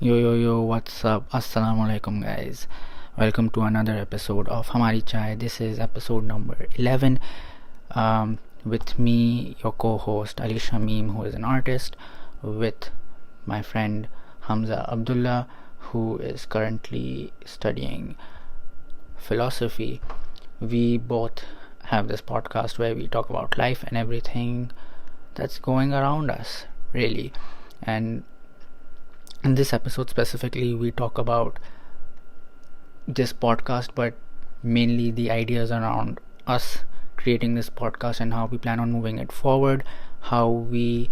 Yo yo yo, what's up? Assalamu alaikum, guys. Welcome to another episode of Hamari Chai. This is episode number 11 um, with me, your co host Ali Shamim, who is an artist, with my friend Hamza Abdullah, who is currently studying philosophy. We both have this podcast where we talk about life and everything that's going around us, really. And in this episode specifically we talk about this podcast but mainly the ideas around us creating this podcast and how we plan on moving it forward how we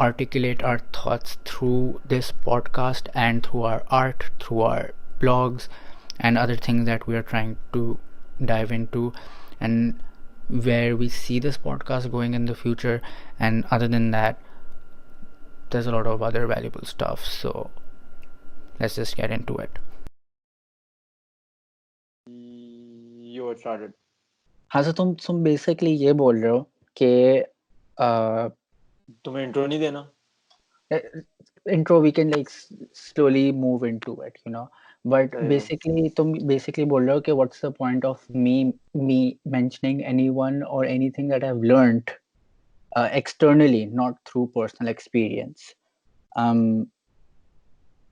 articulate our thoughts through this podcast and through our art through our blogs and other things that we are trying to dive into and where we see this podcast going in the future. And other than that there's a lot of other valuable stuff so let's just get into it You had started. हाँ तो तुम तुम basically ये बोल रहे हो कि तुम्हें इंट्रो नहीं देना intro we can like s- slowly move into it you know but Yeah. basically तुम basically बोल रहे हो कि what's the point of me me mentioning anyone or anything that I've learned uh, externally not through personal experience um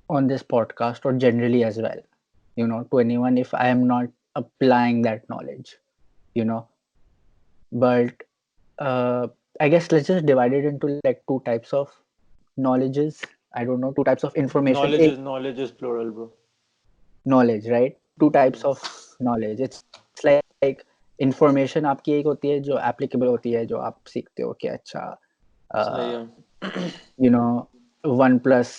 on this podcast or generally as well you know to anyone if I am not applying that knowledge you know but uh, I guess let's just divide it into like two types of knowledges. I don't know, two types of information. Knowledge is knowledge is plural, bro. knowledge, right? Two types of knowledge. It's, it's like, like information आपकी एक होती है जो applicable होती है जो आप सीखते हो कि अच्छा you know one plus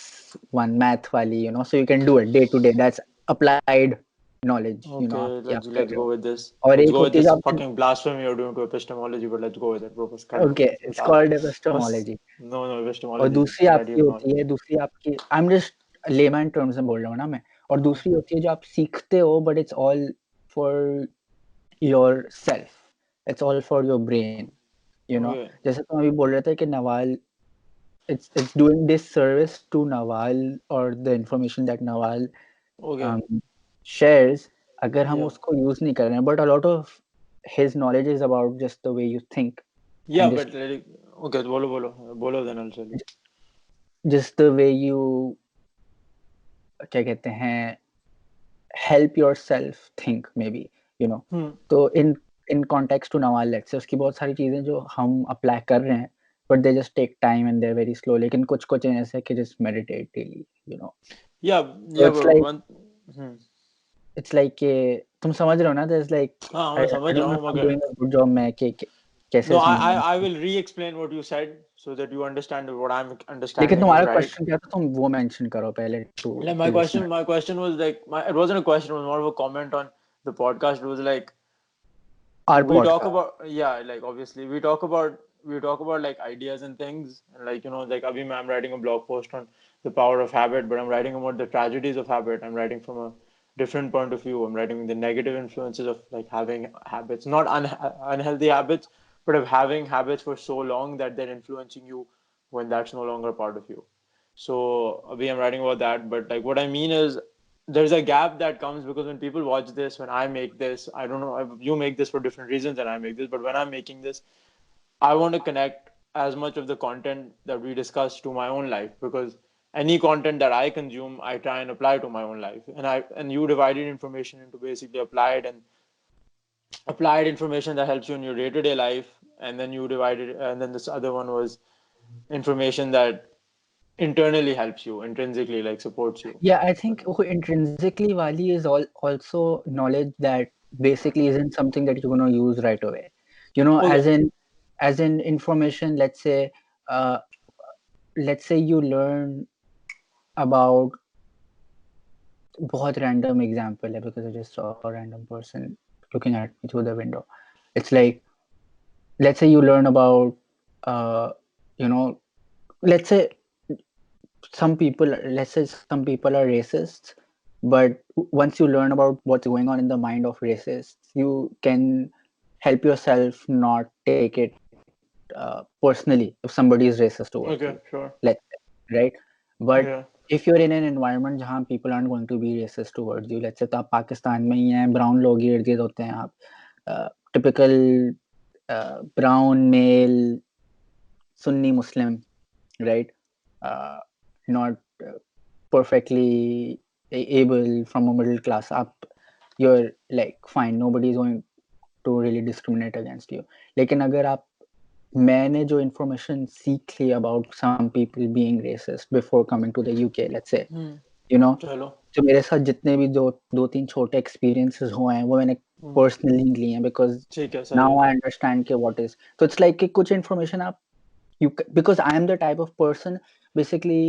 one math वाली you know so you can do it day to day that's applied knowledge okay, you know let's, let's go with this or let's go with this fucking blasphemy you're doing to epistemology but let's go with it bro let's cut okay it. it's called epistemology no no epistemology और दूसरी आपकी होती है दूसरी आपकी I'm just layman terms में बोल रहा हूँ ना मैं और दूसरी होती है जो आप सीखते हो but it's all for yourself it's all for your brain you know जैसे तुम अभी बोल रहे थे कि Naval it's it's doing this service to Naval और the information that Naval shares अगर हम उसको यूज़ नहीं कर रहे हैं but a lot of his knowledge is about just the way you think या बट ओके बोलो बोलो बोलो then also just the way you क्या कहते हैं help yourself think maybe you know तो in in context to now let's उसकी बहुत सारी चीज़ें जो हम अप्लाई कर रहे हैं but they just take time and they're very slow लेकिन कुछ कुछ ऐसे कि just meditate daily you know या इट्स लाइक इट्स लाइक के तुम समझ रहे हो ना दिस लाइक हाँ मैं समझ रहा हूँ मगर गुड जॉब मैं के कैसे no I I will re explain what you said so that you understand what I am understanding लेकिन तुम्हारा क्वेश्चन क्या था? तुम वो मेंशन करो पहले to my question my question was like like my it wasn't a question it was more of a the podcast. Was like our we talk about, yeah, like obviously we talk about we talk about like ideas and things, and like you know, like Abhi, I'm writing a blog post on the power of habit, but I'm writing about the tragedies of habit. I'm writing from a different point of view. I'm writing the negative influences of like having habits, not un- unhealthy habits, but of having habits for so long that they're influencing you when that's no longer part of you. So Abhi, I'm writing about that, but like what I mean is there's a gap that comes because when people watch this, when I make this, I don't know, you make this for different reasons and I make this, but when I'm making this, I want to connect as much of the content that we discuss to my own life because any content that I consume, I try and apply to my own life. And I and you divided information into basically applied and applied information that helps you in your day-to-day life, and then you divided, and then this other one was information that internally helps you, intrinsically like supports you. Yeah, I think wo intrinsically wali is all also knowledge that basically isn't something that you're gonna use right away. You know, Okay. as in as in information, let's say uh let's say you learn about बहुत random example है because I just saw a random person looking at me through the window. It's like let's say you learn about uh you know let's say some people let's say some people are racists but once you learn about what's going on in the mind of racists you can help yourself not take it uh, personally if somebody is racist towards Okay, you sure. let's say, right but Yeah. if you're in an environment जहाँ people aren't going to be racist towards you let's say तो आप पाकिस्तान में ही हैं brown लोग ही इर्द गिर्द होते हैं आप uh, typical uh, brown male Sunni Muslim right uh, not uh, perfectly able from a middle class up you're like fine nobody is going to really discriminate against you लेकिन अगर आप मैंने जो information सीख ली about some people being racist before coming to the UK let's say Hmm. you know चलो जो मेरे साथ जितने भी दो दो तीन छोटे experiences हुए हैं वो मैंने Hmm. personally लिए हैं because ठीक है सही now है I understand के what is so it's like कि कुछ information आप you c- because I am the type of person basically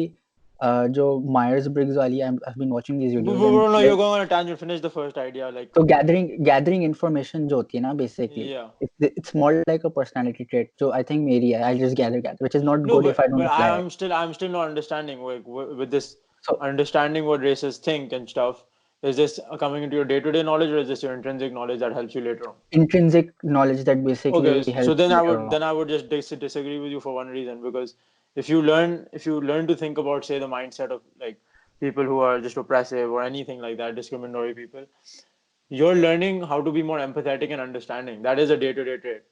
uh, जो Myers Briggs वाली I'm, I've been watching these No, videos no, and no, like, you're going on a tangent. Finish the first idea. Like, तो gathering gathering information जो होती है ना basically yeah. it's, it's more like a personality trait जो I think मेरी है I just gather gather which is not No, good but, if I don't but apply I'm it. still, I'm still not understanding like wi- with this So- understanding what racists think and stuff. Is this coming into your day-to-day knowledge, or is this your intrinsic knowledge that helps you later on? intrinsic knowledge that basically Okay, helps so then I later would on. then I would just dis- disagree with you for one reason because if you learn if you learn to think about say the mindset of like people who are just oppressive or anything like that, discriminatory people, you're learning how to be more empathetic and understanding. That is a day-to-day trait.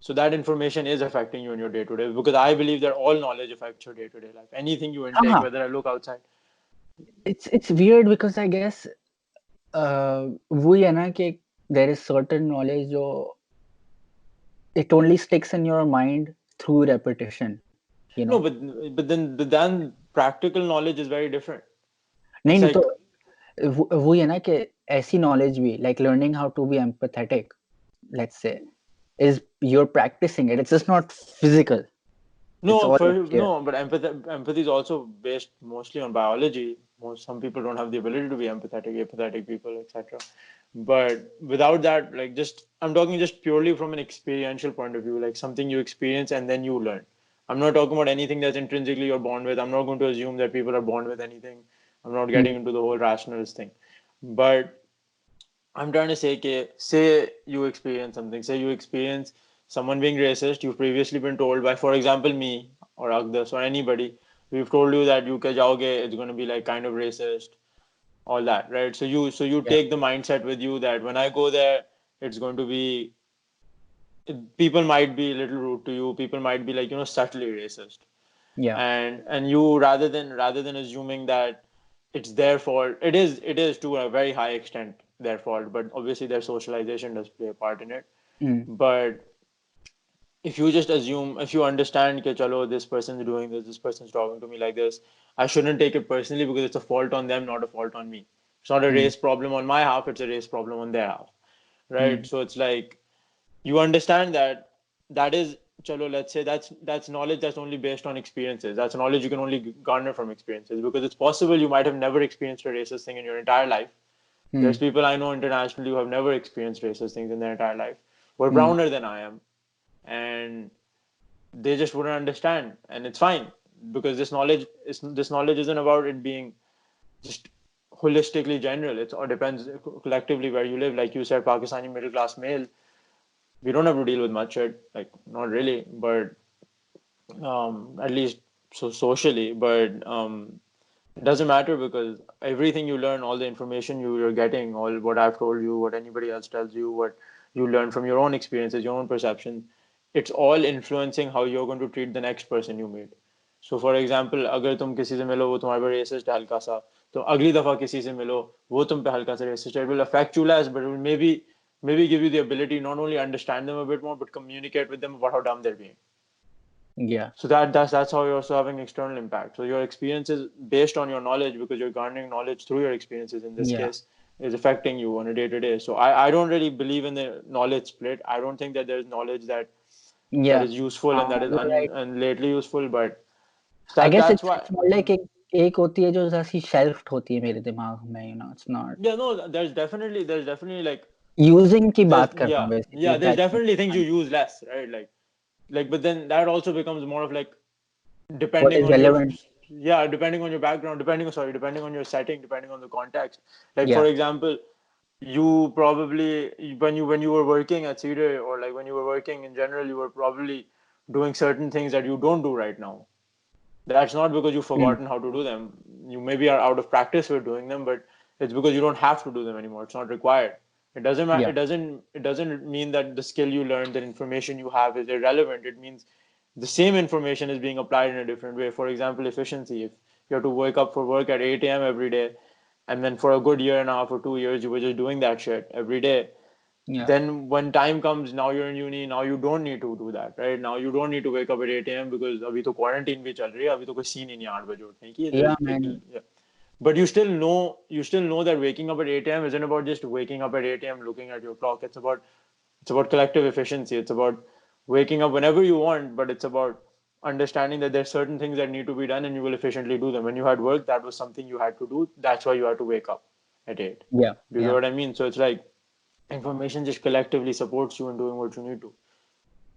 So that information is affecting you in your day-to-day because I believe that all knowledge affects your day-to-day life. Anything you intake, Uh-huh. whether I look outside. it's it's weird because I guess uh वही है ना कि there is certain knowledge जो it only sticks in your mind through repetition you know No, but but then but then practical knowledge is very different. नहीं नहीं it's तो वो वही है ना कि ऐसी knowledge भी like learning how to be empathetic let's say is you're practicing it it's just not physical No, It's all for, up here. no, but empathy empathy is also based mostly on biology. Most some people don't have the ability to be empathetic, apathetic people, etc. But without that, like just I'm talking just purely from an experiential point of view, like something you experience and then you learn. I'm not talking about anything that's intrinsically you're born with. I'm not going to assume that people are born with anything. I'm not hmm. getting into the whole rationalist thing. But I'm trying to say, okay, say you experience something. Say you experience someone being racist. You've previously been told by, for example, me or Agdas or anybody. We've told you that you jaoge, it's going to be like kind of racist, all that, right? So you so you Yeah. take the mindset with you that when I go there, it's going to be people might be a little rude to you. People might be like you know subtly racist. Yeah. And and you rather than rather than assuming that it's their fault it is it is to a very high extent their fault but obviously their socialization does play a part in it. Mm. but if you just assume if you understand that chalo this person's doing this this person's talking to me like this i shouldn't take it personally because it's a fault on them not a fault on me. It's not a race problem on my half it's a race problem on their half. Right? So it's like you understand that that is chalo let's say that's that's knowledge that's only based on experiences. That's knowledge you can only garner from experiences because it's possible you might have never experienced a racist thing in your entire life. Hmm. there's people i know internationally who have never experienced racist things in their entire life. Who are browner than i am. And they just wouldn't understand. And it's fine because this knowledge is this knowledge isn't about it being just holistically general. It's all depends collectively where you live. Like you said pakistani middle class male we don't have to deal with much shit like not really but um at least so socially but um it doesn't matter because everything you learn all the information you, you're getting all what i've told you what anybody else tells you what you learn from your own experiences your own perception it's all influencing how you're going to treat the next person you meet so for example अगर तुम किसी से मिलो वो तुम्हारे पर racist है हल्का सा तो अगली दफा किसी से मिलो वो तुम पे हल्का सा racist है it will affect you less but it will maybe maybe give you the ability not only understand them a bit more but communicate with them about how dumb they're being yeah so that that's that's how you're also having external impact so your experiences based on your knowledge because you're garnering knowledge through your experiences in this Yeah. case is affecting you on a day to day so I, I don't really believe in the knowledge split i don't think that there's knowledge that yeah that is useful and that is Uh, un, right. and lately useful but I that, guess that's it's, why it's more like एक एक होती है जो ऐसी shelved होती है मेरे दिमाग में you know it's not yeah no there's definitely there's definitely like using की using ki baat yeah, yeah there's definitely things you use less right? Like like but then that also becomes more of like depending on relevant? Your, yeah depending on your background depending sorry depending on your setting depending on the context. Like yeah. for example you probably when you when you were working at cedar or like when you were working in general you were probably doing certain things that you don't do right now. That's not because you've forgotten mm. how to do them. You maybe are out of practice with doing them but it's because you don't have to do them anymore. It's not required it doesn't matter yeah. it doesn't it doesn't mean that the skill you learned the information you have is irrelevant. It means the same information is being applied in a different way. For example efficiency. If you have to wake up for work at 8 a.m every day and then for a good year and a half or two years you were just doing that shit every day. Yeah. then when time comes now you're in uni now you don't need to do that right? Now you don't need to wake up at 8 a.m because abhi to quarantine bhi chal rahi hai abhi to scene in nahi 8 baje uthne yeah man. yeah but you still know you still know that waking up at 8 a.m isn't about just waking up at 8 a.m looking at your clock it's about it's about collective efficiency it's about waking up whenever you want but it's about understanding that there's certain things that need to be done and you will efficiently do them when you had work that was something you had to do that's why you had to wake up at 8 Yeah. do you yeah. know what I mean? So it's like information just collectively supports you in doing what you need to.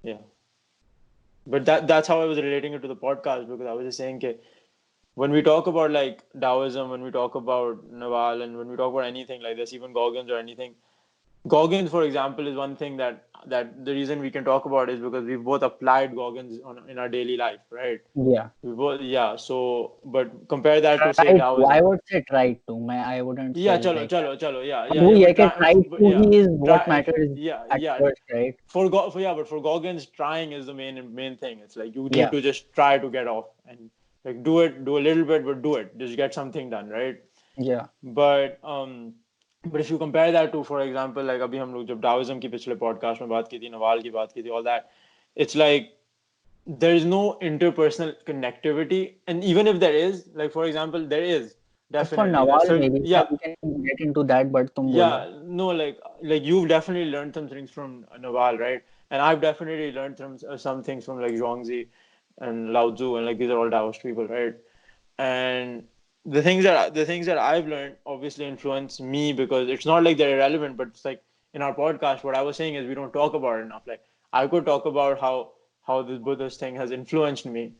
Yeah. But that that's how I was relating it to the podcast because I was just saying that when we talk about like Taoism, when we talk about Naval, and when we talk about anything like this, even Goggins or anything, Goggins, for example, is one thing that that the reason we can talk about is because we've both applied Goggins on, in our daily life, right? Yeah. We both, yeah. So, but compare that to say Taoism. I would say try to. My, I wouldn't. Yeah, chalo, like chalo, chalo. Yeah, yeah. yeah, yeah try, try to yeah, is what matters. Yeah, yeah. First, right? For, Go- for yeah, but for Goggins, trying is the main main thing. It's like you need yeah. to just try to get off and like do it do a little bit but do it. Just get something done right? Yeah. But um but if you compare that to for example like abhi hum log jab taoism ki pichle podcast mein baat ki thi Naval ki baat ki thi all that it's like there is no interpersonal connectivity. And even if there is like for example there is definitely. For Naval so, maybe yeah. We can get into that but tum yeah no like like you've definitely learned some things from Naval right? And i've definitely learned some, some things from like zhuangzi and Lao Tzu and like these are all Taoist people right? And the things that the things that I've learned obviously influence me because it's not like they're irrelevant but it's like in our podcast what I was saying is we don't talk about it enough. Like I could talk about how how this Buddhist thing has influenced me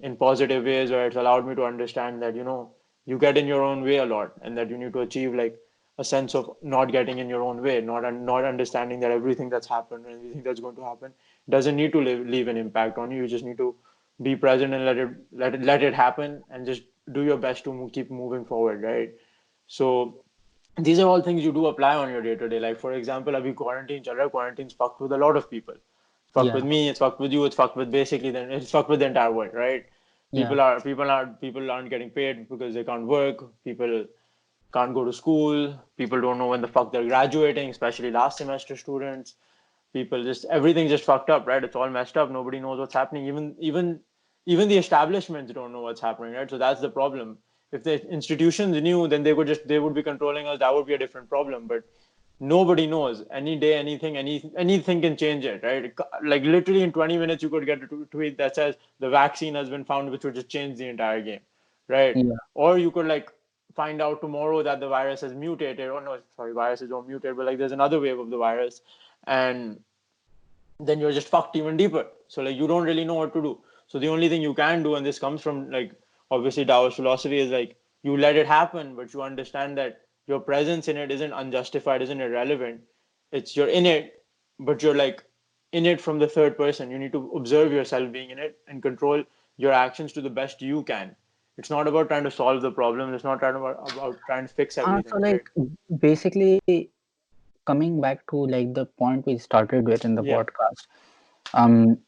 in positive ways where it's allowed me to understand that you know you get in your own way a lot and that you need to achieve like a sense of not getting in your own way not not understanding that everything that's happened and everything that's going to happen doesn't need to leave, leave an impact on you. You just need to be present and let it let it let it happen and just do your best to move, keep moving forward right? So these are all things you do apply on your day to day like for example abhi quarantine chal raha quarantine's fucked with a lot of people. Fucked Yeah. with me it's fucked with you it's fucked with basically then it's fucked with the entire world right? Yeah. people are people are people aren't getting paid because they can't work people can't go to school people don't know when the fuck they're graduating especially last semester students people just everything's just fucked up right? It's all messed up. Nobody knows what's happening. Even even even the establishments don't know what's happening right? So that's the problem. If the institutions knew then they would just they would be controlling us. That would be a different problem. But nobody knows. Any day anything any anything can change it right? Like literally in 20 minutes you could get a tweet that says the vaccine has been found which would just change the entire game right? Yeah. or you could like find out tomorrow that the virus has mutated. Or no sorry viruses don't mutate but like there's another wave of the virus and then you're just fucked even deeper. So like you don't really know what to do. So the only thing you can do and this comes from like obviously Taoist philosophy is like you let it happen but you understand that your presence in it isn't unjustified isn't irrelevant. It's you're in it but you're like in it from the third person. You need to observe yourself being in it and control your actions to the best you can. It's not about trying to solve the problem. It's not trying about, about trying to fix Ah, everything so right? like basically coming back to like the point we started with in the Yeah. podcast um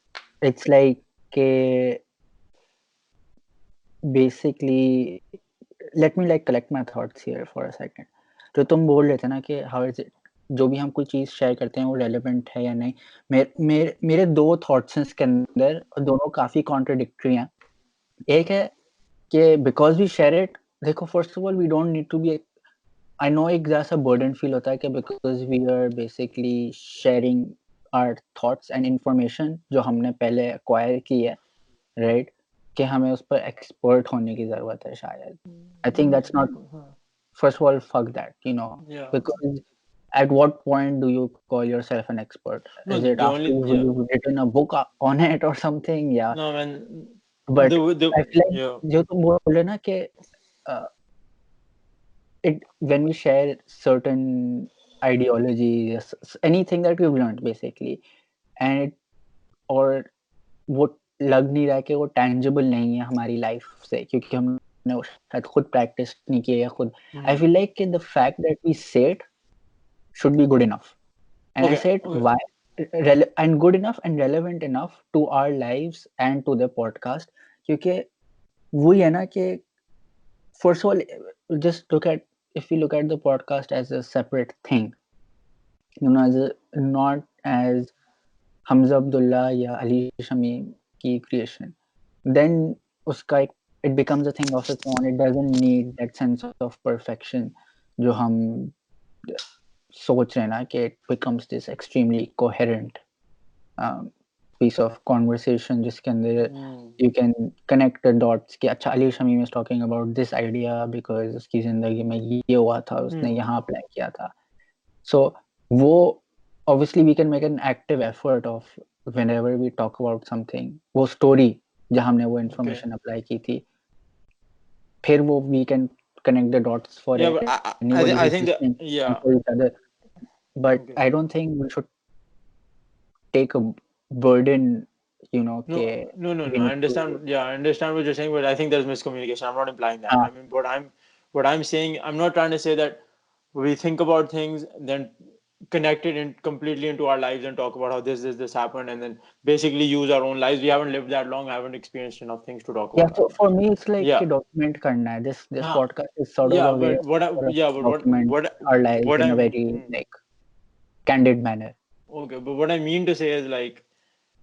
it's like a basically let me like collect my thoughts here for a second तो तुम बोल रहे थे ना कि how is it जो भी हम कोई चीज़ शेयर करते हैं वो रेलेवेंट है या नहीं मेरे मेरे मेरे दो थॉट्स हैं इसके अंदर और दोनों काफ़ी कॉन्ट्रडिक्टरी हैं एक है कि बिकॉज़ वी शेयर इट देखो first of all we don't need to be I know एक जरा सा बर्डन फील होता है कि because we are basically sharing our thoughts and information जो हमने पहले एक्वायर की है राइट कि हमें उस पर एक्सपर्ट होने की ज़रूरत है शायद। I think that's not first of all fuck that you know because at what point do you call yourself an expert is it written a book on it और समथिंग या बट जो तुम बोल रहे ना कि uh, it when we share certain ideologies s- anything that we've learned basically and it or वो लग नहीं रहा कि वो tangible नहीं है हमारी लाइफ से क्योंकि हम हमने शायद खुद प्रैक्टिस नहीं किया या खुद Hmm. I feel like the fact that we say it should be good enough. And I Okay, say it okay. why rele- and good enough and relevant enough to our lives and to the podcast. क्योंकि वही है ना कि first of all just look at if we look at the podcast as a separate thing, you know, as a not as Hamza Abdullah या Ali Shamim की creation, then उसका एक it becomes a thing of its own. It doesn't need that sense of perfection जो हम सोच रहे हैं ना कि it becomes this extremely coherent um, piece of conversation जिसके अंदर Hmm. you can connect the dots कि अच्छा Ali Shamim is talking about this idea because उसकी जिंदगी में ये हुआ था उसने Hmm. यहाँ अप्लाई किया था so वो obviously we can make an active effort of whenever we talk about something वो story जहाँ हमने वो information apply की थी फिर वो we can connect the dots for Yeah, but I, I, I, anybody thi- I who's think that listening yeah. and for each other but Okay. I don't think we should take a burden you know no okay, no no, no. i understand yeah i understand what you're saying but i think there's miscommunication. I'm not implying that. Ah. I mean what i'm what i'm saying i'm not trying to say that we think about things then connect it in completely into our lives and talk about how this this this happened and then basically use our own lives. We haven't lived that long I haven't experienced enough things to talk about yeah so for me it's like yeah. document karna hai. this this ah. podcast is sort yeah, of a what I, yeah but what what our lives what in I, a very hmm. like candid manner. Okay but what i mean to say is like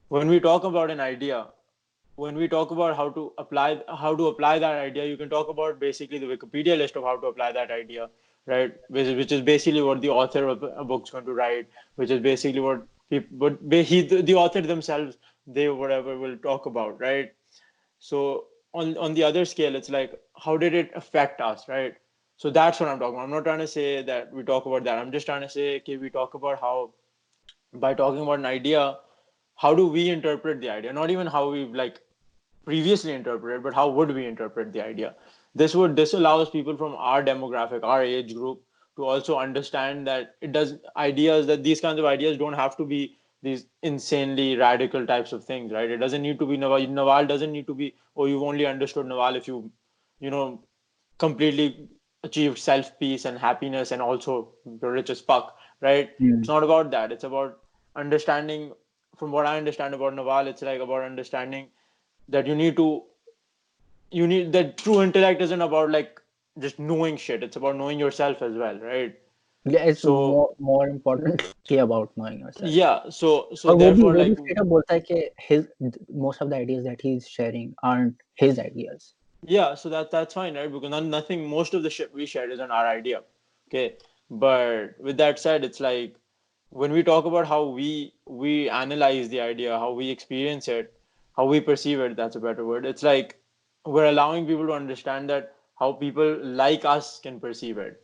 when we talk about an idea, when we talk about how to apply how to apply that idea, you can talk about basically the Wikipedia list of how to apply that idea, right? Which is, which is basically what the author of a book's going to write, which is basically what people, ba- he the, the author themselves they whatever will talk about, right? So on on the other scale, it's like how did it affect us, right? So that's what I'm talking about. I'm not trying to say that we talk about that. I'm just trying to say, okay, we talk about how by talking about an idea, how do we interpret the idea? Not even how we've like previously interpreted, but how would we interpret the idea? This would this allows people from our demographic, our age group, to also understand that it does ideas that these kinds of ideas don't have to be these insanely radical types of things, right? It doesn't need to be Naval. Naval doesn't need to be. Oh, you've only understood Naval if you, you know, completely achieved self peace and happiness and also rich as fuck, right? Mm. It's not about that. It's about understanding From what I understand about Naval, it's like about understanding that you need to you need that true intellect isn't about like just knowing shit it's about knowing yourself as well right Yeah, it's So- more more importantly about knowing yourself. yeah so so और वो भी therefore वो भी like straight up बोलता है कि his most of the ideas that he's sharing aren't his ideas. yeah so that that's fine right because none, nothing most of the shit we shared isn't our idea okay but with that said it's like when we talk about how we we analyze the idea how we experience it how we perceive it that's a better word. It's like we're allowing people to understand that how people like us can perceive it.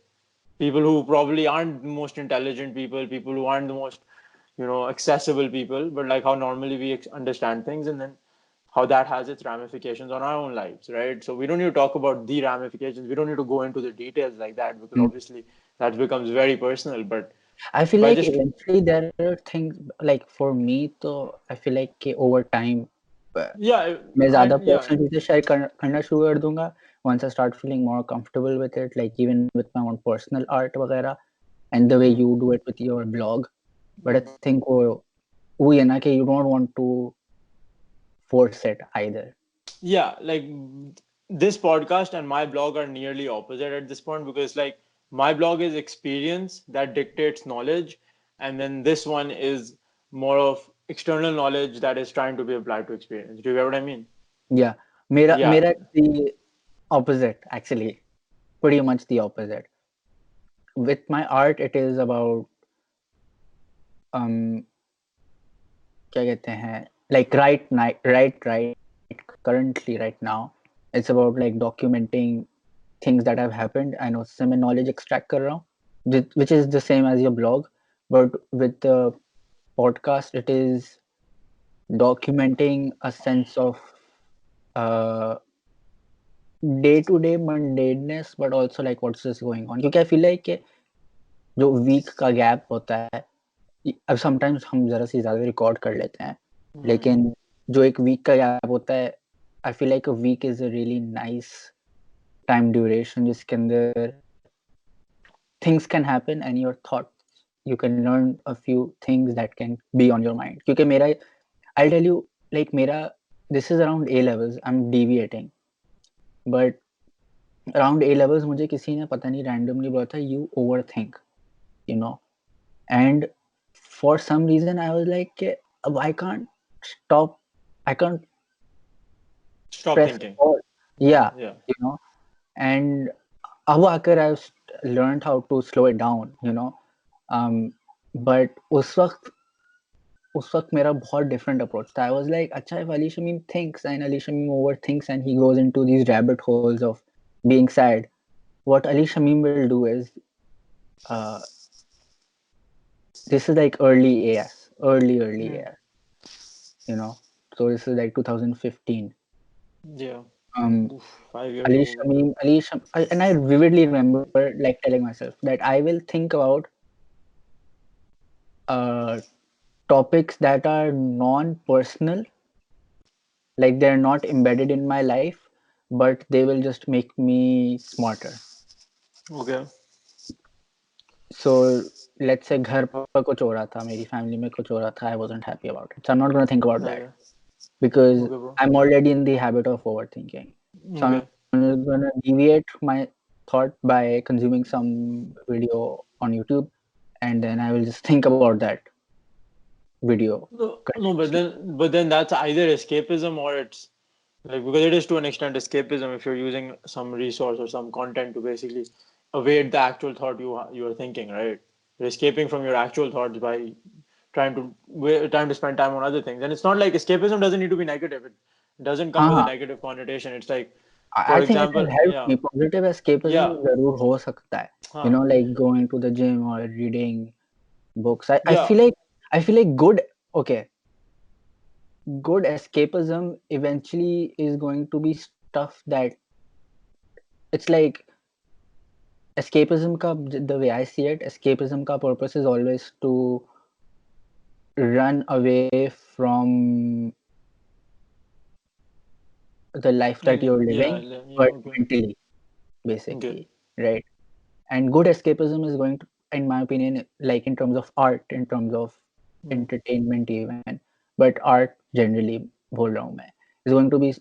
People who probably aren't the most intelligent people people who aren't the most you know accessible people but like how normally we ex- understand things and then how that has its ramifications on our own lives right? So we don't need to talk about the ramifications. We don't need to go into the details like that because Mm. obviously that becomes very personal but I feel But like just- eventually there are things like for me तो I feel like कि over time yeah मैं I- ज़्यादा yeah, personal चीज़ें share कर, करना शुरू कर दूंगा once I start feeling more comfortable with it like even with my own personal art वगैरह and the way you do it with your blog but I think वो वो है ना कि you don't want to force it either yeah like this podcast and my blog are nearly opposite at this point because like my blog is experience that dictates knowledge and then this one is more of external knowledge that is trying to be applied to experience. Do you get what i mean? Yeah. Mera yeah. mera the opposite actually. Pretty much the opposite. With my art it is about um kya kehte hain like right now, right right currently right now it's about like documenting things that have happened and उससे मैं knowledge extract कर रहा हूँ which- which is the same as your blog but with the podcast it is documenting a sense of uh day to day mundaneness but also like what's just going on क्योंकि I feel like कि जो week का gap होता है अब sometimes हम जरा सी ज्यादा रिकॉर्ड कर लेते हैं लेकिन जो एक वीक का गैप होता है I feel like a week is a really nice time duration जिसके अंदर things can happen and your thoughts you can learn a few things that can be on your mind क्योंकि मेरा I tell you like मेरा this is around A levels I am deviating but around A levels मुझे किसी ने पता नहीं randomly बोला था you over think you know and for some reason I was like अब I can't stop I can't Stop press thinking. pause. yeah Yeah. you know and अब आकर आई learned how to slow it down you know um but उस वक्त उस वक्त मेरा बहुत different approach था I was like अच्छा if Ali Shamim thinks and Ali Shamim overthinks and he goes into these rabbit holes of being sad what Ali Shamim will do is uh this is like early AS early early Hmm. AS you know so this is like 2015 Yeah. um Oof, five years Ali ago. Shamim, Ali Sham, I, and I vividly remember like telling myself that I will think about uh, topics that are non-personal, like they're not embedded in my life, but they will just make me smarter. Okay. So let's say घर पर कुछ हो रहा था मेरी family में कुछ हो रहा था I wasn't happy about it. So I'm not gonna think about that Okay. because Okay. I'm already in the habit of overthinking. So Okay. I'm gonna deviate my thought by consuming some video on YouTube, and then I will just think about that video. No, no, but then, but then that's either escapism or it's like because it is to an extent escapism if you're using some resource or some content to basically evade the actual thought you you are thinking, right? You're escaping from your actual thoughts by trying to wa- trying to spend time on other things, and it's not like escapism doesn't need to be negative. It doesn't come with a Uh-huh. negative connotation. It's like I, For I think example, it will help yeah. me. Positive escapism Yeah. जरूर हो सकता है. huh, You know, like going to the gym or reading books. I, I Yeah. feel like I feel like good. Okay. Good escapism eventually is going to be stuff that it's like escapism ka the way i see it escapism ka purpose is always to run away from the life that mm, you're living, yeah, but mentally, basically, right? And good escapism is going to, in my opinion, like in terms of art, in terms of mm. entertainment, even, but art generally, bol raha main, is going to be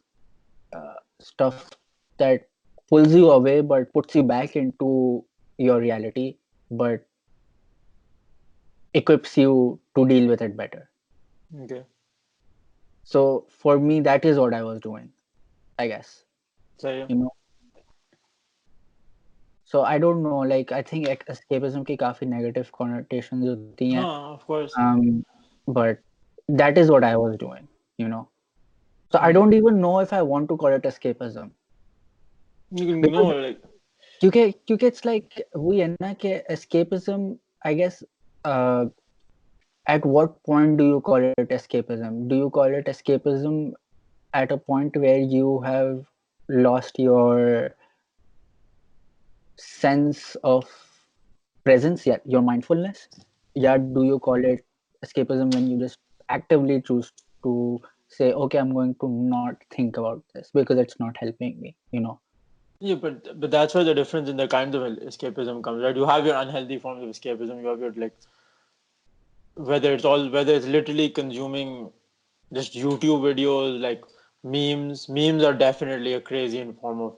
uh, stuff that pulls you away but puts you back into your reality, but equips you to deal with it better Okay. so for me that is what i was doing i guess So yeah. you know so i don't know like i think ec- escapism की काफी negative connotations होती हैं Huh, of course. um but that is what i was doing you know so i Hmm. don't even know if i want to call it escapism You can because- know like क्योंकि क्योंकि it's like वही है ना कि escapism i guess uh, at what point do you call it escapism? Do you call it escapism at a point where you have lost your sense of presence yeah your mindfulness? Yeah do you call it escapism when you just actively choose to say okay i'm going to not think about this because it's not helping me you know Yeah, but but that's where the difference in the kinds of escapism comes, right? You have your unhealthy forms of escapism. You have your like, whether it's all whether it's literally consuming just YouTube videos like memes. Memes are definitely a crazy form of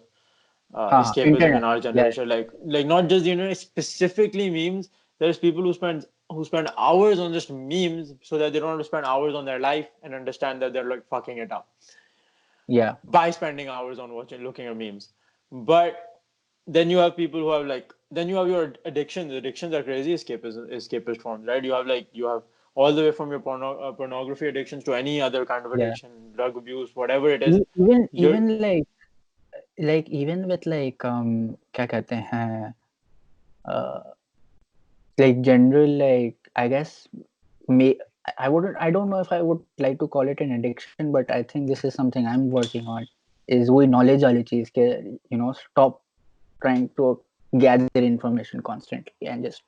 uh, Ah, escapism internet, in our yeah. generation. Like like not just you know specifically memes. There's people who spend who spend hours on just memes so that they don't have to spend hours on their life and understand that they're like fucking it up yeah by spending hours on watching looking at memes but then you have people who have like then you have your addictions addictions are crazy escapist escapist forms right you have like you have all the way from your porno, uh, pornography addictions to any other kind of Yeah. addiction drug abuse whatever it is E- even you're- even like like even with like um क्या कहते हैं uh like general like I guess may I- I wouldn't I don't know if I would like to call it an addiction but I think this is something I'm working on is वही knowledge वाली चीज के you know stop trying to gather information constantly and just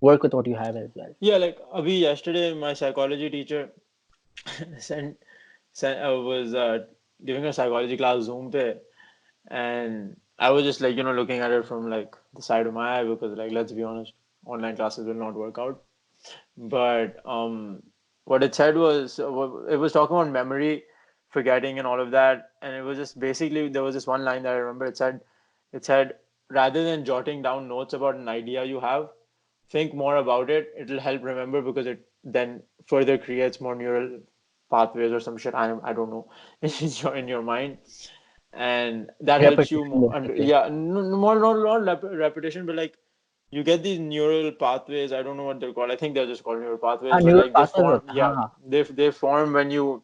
work with what you have as well yeah like abhi yesterday my psychology teacher sent, sent uh, was uh, giving a psychology class zoom pe and I was just like you know looking at it from like the side of my eye because like let's be honest, online classes will not work out. But um, what it said was it was talking about memory, forgetting, and all of that, and it was just basically there was this one line that I remember. It said, it said rather than jotting down notes about an idea you have, think more about it. It'll help remember because it then further creates more neural pathways or some shit. I I don't know in your in your mind, and that helps you. More, yeah, no, more not not repetition, but like you get these neural pathways. I don't know what they're called. I think they're just called neural pathways. Ah, neural like pathways. They form, yeah, they they form when you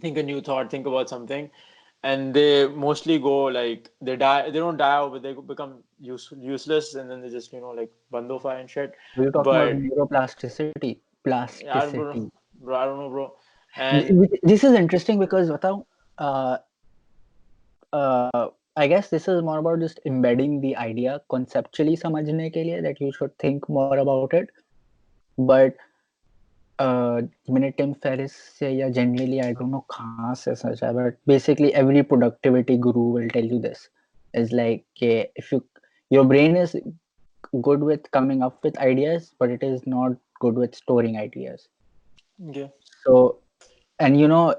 think a new thought, think about something, and they mostly go like they die. They don't die out, but they become use, useless, and then they just you know like bandofy and shit. We're talking but, about neuroplasticity. Plasticity. Yeah, I don't know, bro. I don't know, bro. And this is interesting because बताओ uh, uh, I guess this is more about just embedding the idea conceptually समझने के लिए that you should think more about it. But uh, मैंने Tim Ferriss से या generally I don't know कहाँ से सच है but basically every productivity guru will tell you this is like if you your brain is good with coming up with ideas but it is not good with storing ideas. Yeah. So and you know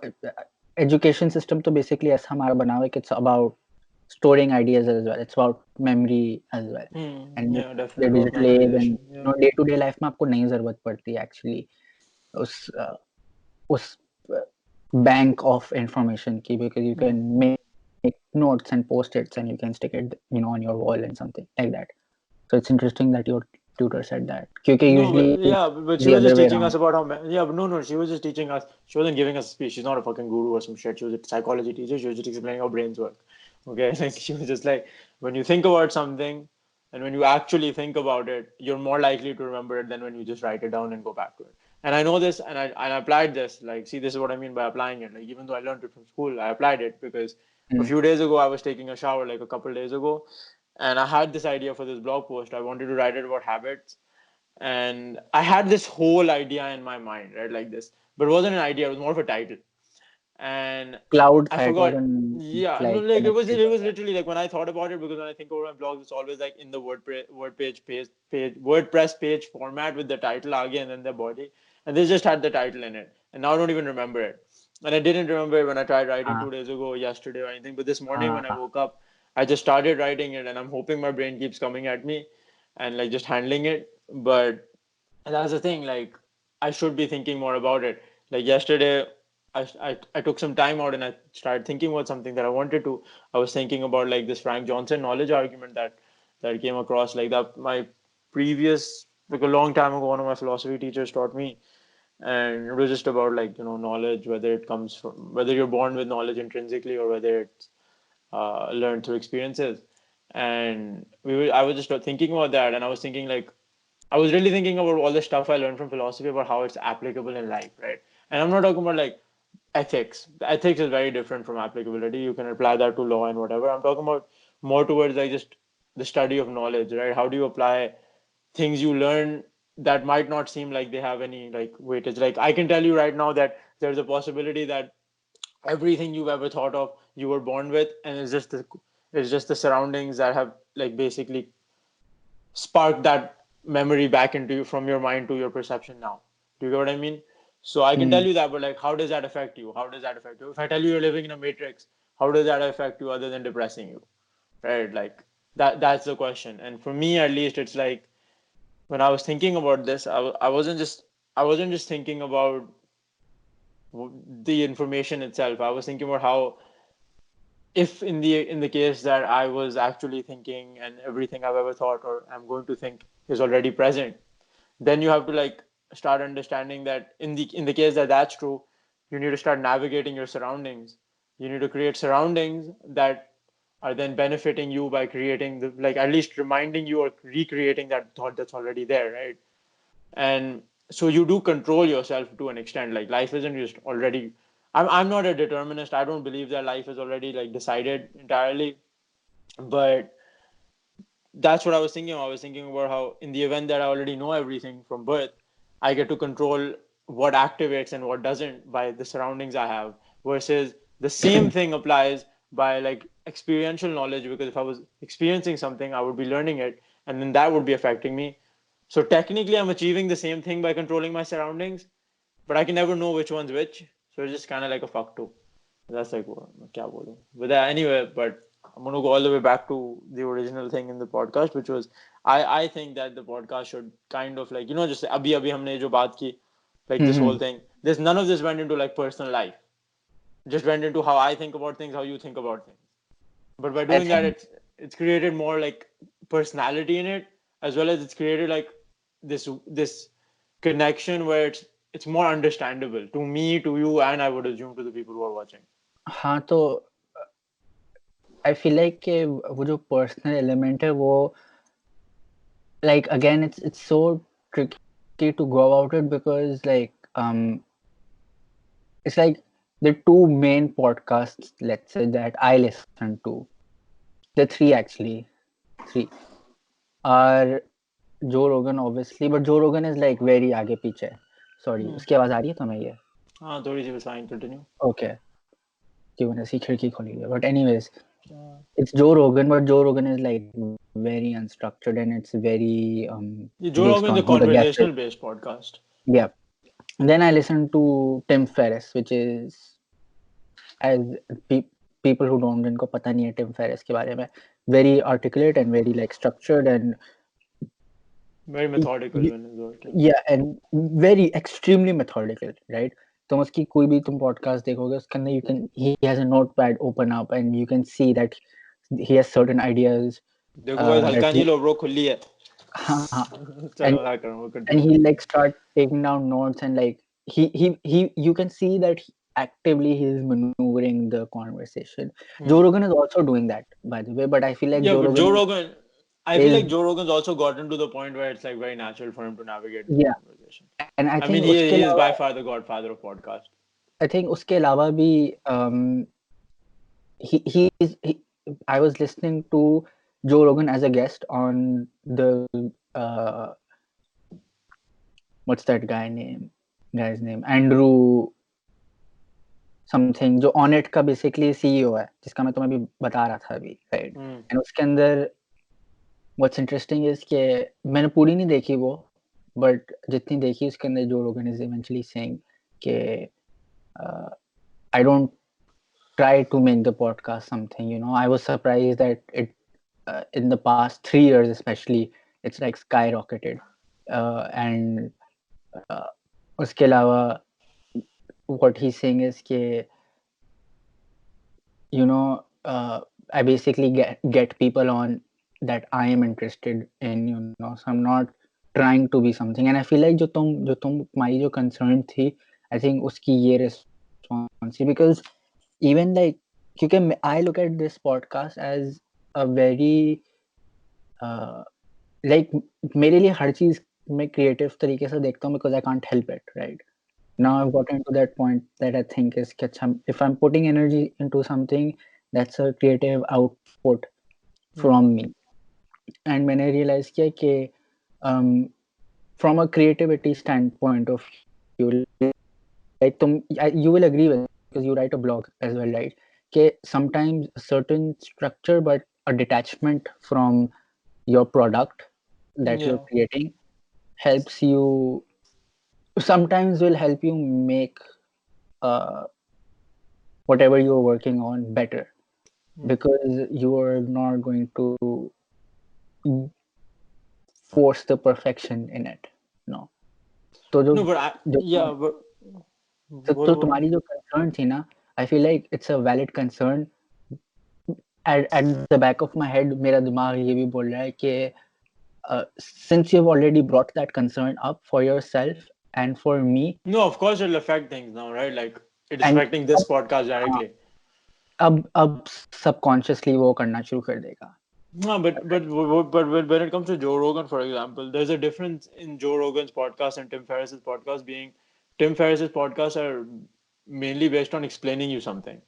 education system तो basically ऐसा हमारा बना हुआ है it's about storing ideas as well. It's about memory as well. Mm, and yeah, definitely. digital age and yeah. you know day to day life में आपको नहीं जरूरत पड़ती actually उस uh, उस bank of information की because you can make, make notes and post its and you can stick it you know on your wall and something like that. So it's interesting that your tutor said that. Because no, usually yeah, but she was just teaching us about how yeah, but no, no, she was just teaching us. She wasn't giving us a speech. She's not a fucking guru or some shit. She was a psychology teacher. She was just explaining how brains work. Okay, like she was just like when you think about something and when you actually think about it, you're more likely to remember it than when you just write it down and go back to it. And I know this, and I, I applied this. Like, see, this is what I mean by applying it. Like, even though I learned it from school, I applied it because mm. a few days ago I was taking a shower, like a couple days ago, and I had this idea for this blog post. I wanted to write it about habits, and I had this whole idea in my mind, right, like this. But it wasn't an idea; it was more of a title and cloud I forgot. Yeah, like, no, like it was it was literally like when I thought about it because when I think about my blogs, it's always like in the WordPress word page page page WordPress page format with the title again and then the body, and they just had the title in it, and now I don't even remember it, and I didn't remember it when I tried writing uh-huh. two days ago, yesterday or anything, but this morning uh-huh. when I uh-huh. woke up, I just started writing it, and I'm hoping my brain keeps coming at me, and like just handling it, but that's the thing, like I should be thinking more about it. Like yesterday, I, I, I took some time out and I started thinking about something that I wanted to. I was thinking about like this Frank Jackson knowledge argument that that came across like that my previous like a long time ago one of my philosophy teachers taught me and it was just about like you know knowledge whether it comes from whether you're born with knowledge intrinsically or whether it's uh, learned through experiences and we were I was just thinking about that and I was thinking like I was really thinking about all the stuff I learned from philosophy about how it's applicable in life right and I'm not talking about like ethics. Ethics is very different from applicability. You can apply that to law and whatever. I'm talking about more towards like just the study of knowledge, right? How do you apply things you learn that might not seem like they have any like weightage? Like I can tell you right now that there's a possibility that everything you've ever thought of you were born with, and it's just the it's just the surroundings that have like basically sparked that memory back into you from your mind to your perception now. Do you get what I mean? So I can mm. tell you that, but like, how does that affect you? How does that affect you? If I tell you you're living in a matrix, how does that affect you other than depressing you? Right? Like that. That's the question. And for me, at least, it's like when I was thinking about this, I, I wasn't just I wasn't just thinking about the information itself. I was thinking about how if in the in the case that I was actually thinking and everything I've ever thought or I'm going to think is already present, then you have to like start understanding that in the in the case that that's true you need to start navigating your surroundings you need to create surroundings that are then benefiting you by creating the like at least reminding you or recreating that thought that's already there right? And so you do control yourself to an extent like life isn't just already i'm, I'm not a determinist. I don't believe that life is already like decided entirely. But that's what i was thinking i was thinking about how in the event that i already know everything from birth I get to control what activates and what doesn't by the surroundings I have versus the same thing applies by like experiential knowledge because if I was experiencing something, I would be learning it, and then that would be affecting me. So technically, I'm achieving the same thing by controlling my surroundings, but I can never know which one's which. So it's just kind of like a fuck too. That's like what bolu. But that, anyway, but I'm gonna go all the way back to the original thing in the podcast, which was I I think that the podcast should kind of like you know just abhi abhi humne jo baat ki, like this Mhm. whole thing. There's none of this went into like personal life. Just went into how I think about things, how you think about things. But by doing that, think- it's it's created more like personality in it, as well as it's created like this this connection where it's it's more understandable to me, to you, and I would assume to the people who are watching. हाँ तो आई feel like कि वो जो personal element है वो like again it's it's so tricky to go about it because like um it's like the two main podcasts let's say that i listen to the three actually three are joe rogan obviously but joe rogan is like very आगे पीछे sorry Hmm. उसकी आवाज़ आ रही है तुम्हें ये हाँ थोड़ी सी बस fine continue. okay कि मैंने ऐसी खिड़की खोली है but anyways it's Joe Rogan, but Joe Rogan is like very unstructured and it's very um Yeah, Joe Rogan is a conversational based podcast. Yeah. Then I listened to Tim Ferriss, which is as pe- people who don't जिनको पता नहीं है Tim Ferriss के बारे में very articulate and very like structured and Very methodical you- in his work. yeah and very extremely methodical right तुम उसकी कोई भी तुम podcast देखोगे उसके अंदर you can he has a notepad open up and you can see that he has certain ideas देखो Uh, भाई हल्का that नहीं he- लो ब्रो खुली है हाँ हाँ चलो ना करो and continue. he like start taking down notes and like he he he you can see that he, actively he's maneuvering the conversation. Mm. Joe Rogan is also doing that, by the way. But I feel like yeah, Joe, Rogan Joe Rogan. I is, feel like Joe Rogan's also gotten to the point where it's like very natural for him to navigate the yeah. conversation. And I, I mean, he, he is by far the godfather of podcast. I think uske alawa bhi, um, he, he is. He, I was listening to Joe Rogan as a guest on the uh, what's that guy name? Guy's name Andrew something जो ऑनेट का basically CEO है जिसका मैं तुम्हें अभी बता रहा था अभी राइट एंड hmm. उसके अंदर व्हाट्स इंटरेस्टिंग इज़ के मैंने पूरी नहीं देखी वो बट जितनी देखी उसके अंदर जो लोग इज़ इवेंचुअली सेइंग के I don't try to make the podcast something you know I was surprised that it in the past three years specially it's like skyrocketed and उसके अलावा what he's saying is कि you know uh, i basically get get people on that i am interested in you know so i'm not trying to be something and i feel like जो तुम जो तुम तुम्हारी जो concern थी i think उसकी ये response because even like क्योंकि मैं- I look at this podcast as a very uh, like मेरे लिए हर चीज मैं creative तरीके से देखता हूँ because I can't help it right now i've gotten to that point that i think is if i'm putting energy into something that's a creative output from hmm. me. And when i realized that, um, from a creativity standpoint of you like you will agree with because you write a blog as well right? Okay sometimes a certain structure but a detachment from your product that yeah. you're creating helps you sometimes will help you make uh, whatever you're working on better Hmm. because you are not going to force the perfection in it no तो जो No, but I, the- yeah, but तो, बोलो, तो बोलो. तुम्हारी जो concern थी ना I feel like it's a valid concern at at the back of my head मेरा दिमाग ये भी बोल रहा है कि since you have already brought that concern up for yourself and for me No, of course it'll affect things now, right? Like it's And- affecting this podcast directly. अब अब सबकॉन्शियसली वो करना शुरू कर देगा No, but but but but when when it comes to Joe Rogan, for example, there's a difference in Joe Rogan's podcast and Tim Ferriss's podcast. Being Tim Ferriss's podcasts are mainly based on explaining you something,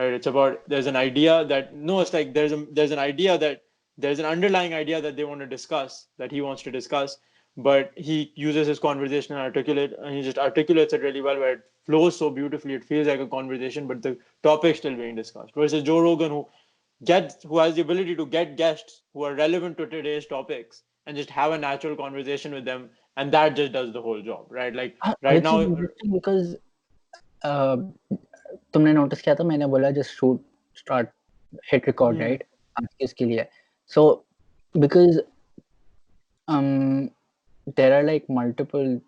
right? It's about there's an idea that no, it's like there's a there's an idea that there's an underlying idea that they want to discuss that he wants to discuss, but he uses his conversation and articulate and he just articulates it really well where it flows so beautifully. It feels like a conversation, but the topic's still being discussed. Versus Joe Rogan, who get who has the ability to get guests who are relevant to today's topics and just have a natural conversation with them and that just does the whole job right like हाँ, right which now is interesting because uh, तुमने notice किया था मैंने बोला just shoot start hit record Hmm. right आज इसके लिए so because um there are like multiple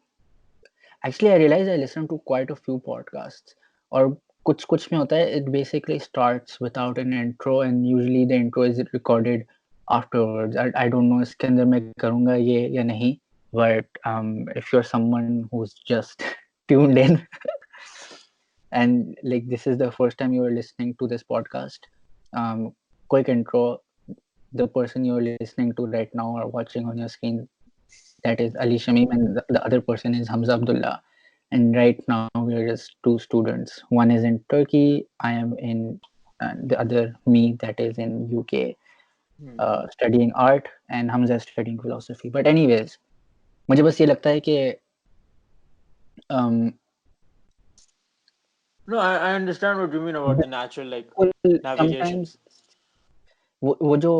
actually i realized i listen to quite a few podcasts or kuch kuch mein hota hai, it basically starts without an intro and usually the intro is recorded afterwards. I, I don't know iske andar main karunga ye ya nahi but um, if you're someone who's just tuned in and like this is the first time you are listening to this podcast um, quick intro the person you're listening to right now or watching on your screen that is Ali Shamim and the, the other person is Hamza Abdullah and right now we're just two students one is in Turkey I am in uh, the other me that is in UK Hmm. uh, studying art and Hamza is studying philosophy but anyways मुझे बस ये लगता है कि um, no I, I understand what you mean about the natural like well, navigation sometimes वो वो जो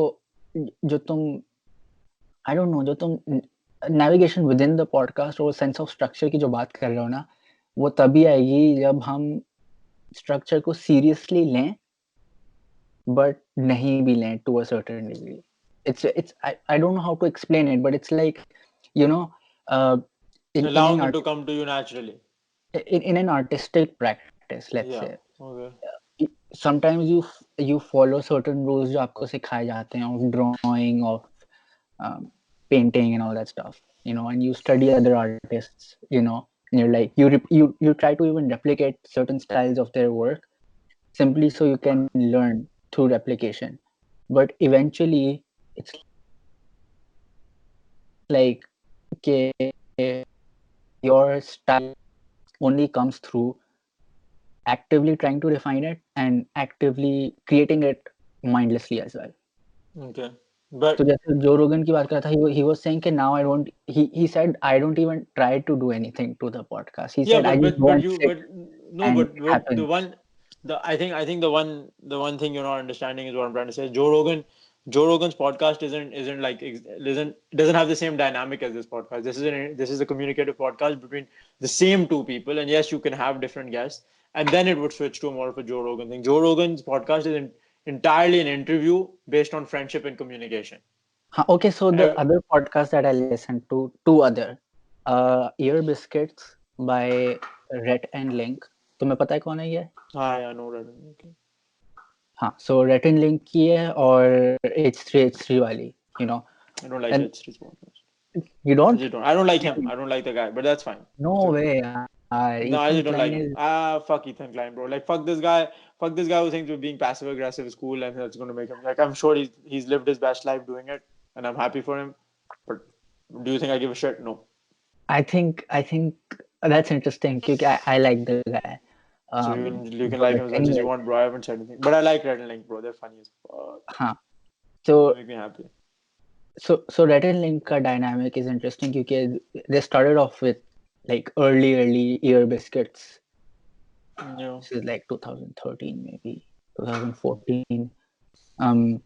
जो तुम आई डोंट नो जो तुम navigation within the podcast और सेंस ऑफ़ स्ट्रक्चर की जो बात कर रहे हो ना वो तभी आएगी जब हम स्ट्रक्चर को सीरियसली लें बट नहीं भी लें to a degree it's it's I don't know how to explain it but it's like you know allowing to come to you painting and all that stuff you know and you study other artists you know and you're like you you you try to even replicate certain styles of their work simply so you can learn through replication but eventually it's like okay, your style only comes through actively trying to refine it and actively creating it mindlessly as well. okay but So जैसे जो रोगन की बात कर रहा था he, he was saying कि now I don't he he said I don't even try to do anything to the podcast. He yeah said I but just but, go but and you sit. but no and but, it but the happens. one the i think i think the one the one thing you're not understanding is what i'm trying to say joe rogan joe rogan's podcast isn't isn't like ex- isn't doesn't have the same dynamic as this podcast this is an this is a communicative podcast between the same two people and yes you can have different guests and then it would switch to more of a joe rogan thing joe rogan's podcast is in, entirely an interview based on friendship and communication. Okay, so the other podcast that I listened to, two other, uh, Ear Biscuits by Rhett and Link. तुम्हें पता है कौन है ये? हाँ, I know Rhett and Link. so Rhett and Link yeah, है और H3 H3 वाली, you know. I don't like and H3's. You don't? I don't. Like him. I don't like the guy, but that's fine. No way. Uh, No, I just don't like Klein is Ah, fuck Ethan Klein, bro. Like, fuck this guy. Fuck this guy who thinks we're being passive aggressive is cool and that's going to make him. Like, I'm sure he's he's lived his best life doing it, and I'm happy for him. But do you think I give a shit? No. I think I think that's interesting because I, I like the guy. So Um, you can, you can like him as much as you want, bro. I haven't said anything, but I like Rhett and Link, bro. They're funny as fuck. हाँ. So They make me happy. so so Rhett and Link का dynamic is interesting because they started off with like early early ear biscuits. Yeah. This is like 2013 maybe 2014. Um,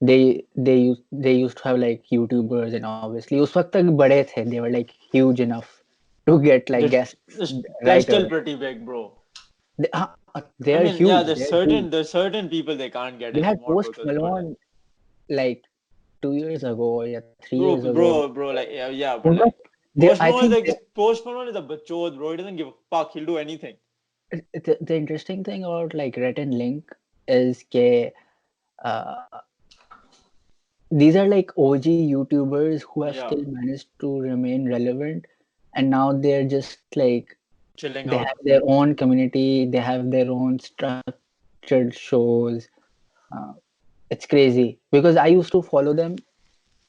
they they used they used to have like YouTubers and obviously उस वक्त तक बड़े थे. They were like huge enough to get like They're, guests they're right still away. pretty big, bro. They, uh, they I are mean, huge. yeah, there's They're certain huge. there's certain people they can't get They had anymore Post because, bro, like, Malone like two years ago or yeah, three bro, years ago. bro, bro, like, yeah, yeah, but Remember, like. they, Post Malone like Post Malone is a bachod, bro. He doesn't give a fuck. He'll do anything. the, the, interesting thing about like Rhett and Link is ke, uh, these are like OG YouTubers who have Yeah. still managed to remain relevant, and now they're just like Chilling they out. have their own community, they have their own structured shows. Uh, it's crazy because I used to follow them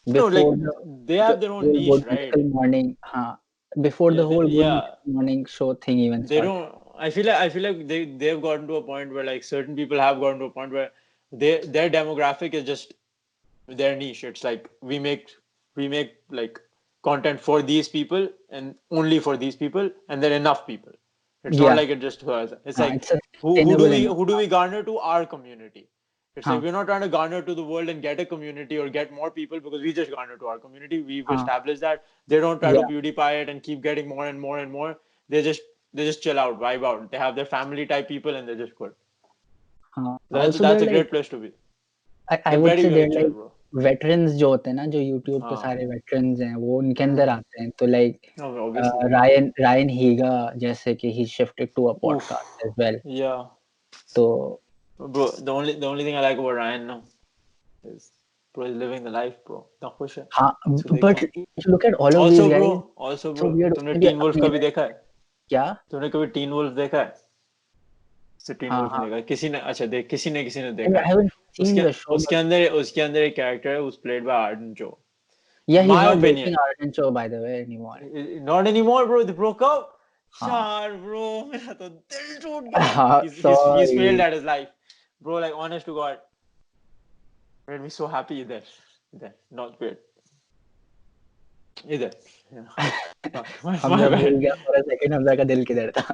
No, like the, they have their own whole niche, right? Morning, huh, before Yeah, the whole Good yeah. Morning show thing even They started. don't. I feel like I feel like they they've gotten to a point where like certain people have gotten to a point where they their demographic is just their niche. It's like we make we make like content for these people and only for these people, and then enough people. It's Yeah. not like it just us. It's Uh, like it's who, who do we who do we garner to our community It's Huh. like we're not trying to garner to the world and get a community or get more people because we just garner to our community. We've Huh. established that. They don't try Yeah. to PewDiePie it and keep getting more and more and more. They just they just chill out, vibe out. They have their family type people and they just quit. हाँ That's, also that's a they're great like place to be. I, I They're would very say very they're chill, like bro. veterans जो होते हैं ना जो YouTube पे हाँ. सारे veterans हैं वो उनके अंदर आते हैं तो like No, uh, obviously. Ryan Ryan Higa जैसे कि he shifted to a podcast as well Yeah. तो Bro, the only the only thing I like about Ryan now is bro is living the life, bro. ना खुश है. हाँ, so but look at all of also, these guys. Also, Bro, also bro, so तुमने Teen Wolf कभी देखा है? क्या? तुमने कभी Teen Wolf देखा है? से Teen Wolf देखा किसी ने अच्छा देख किसी ने किसी ने देखा. I haven't seen the show. उसके अंदर उसके अंदर एक कैरेक्टर है, उस played by Arden Cho. Yeah, he's My not opinion. dating Arden Cho by the way anymore. Not anymore, bro. They broke up. हाँ. यार ब्रो मेरा तो दिल टूट गया. हाँ, he's, he's, he's failed at his life bro, like honest to God, made me so happy There, Either not good. Either.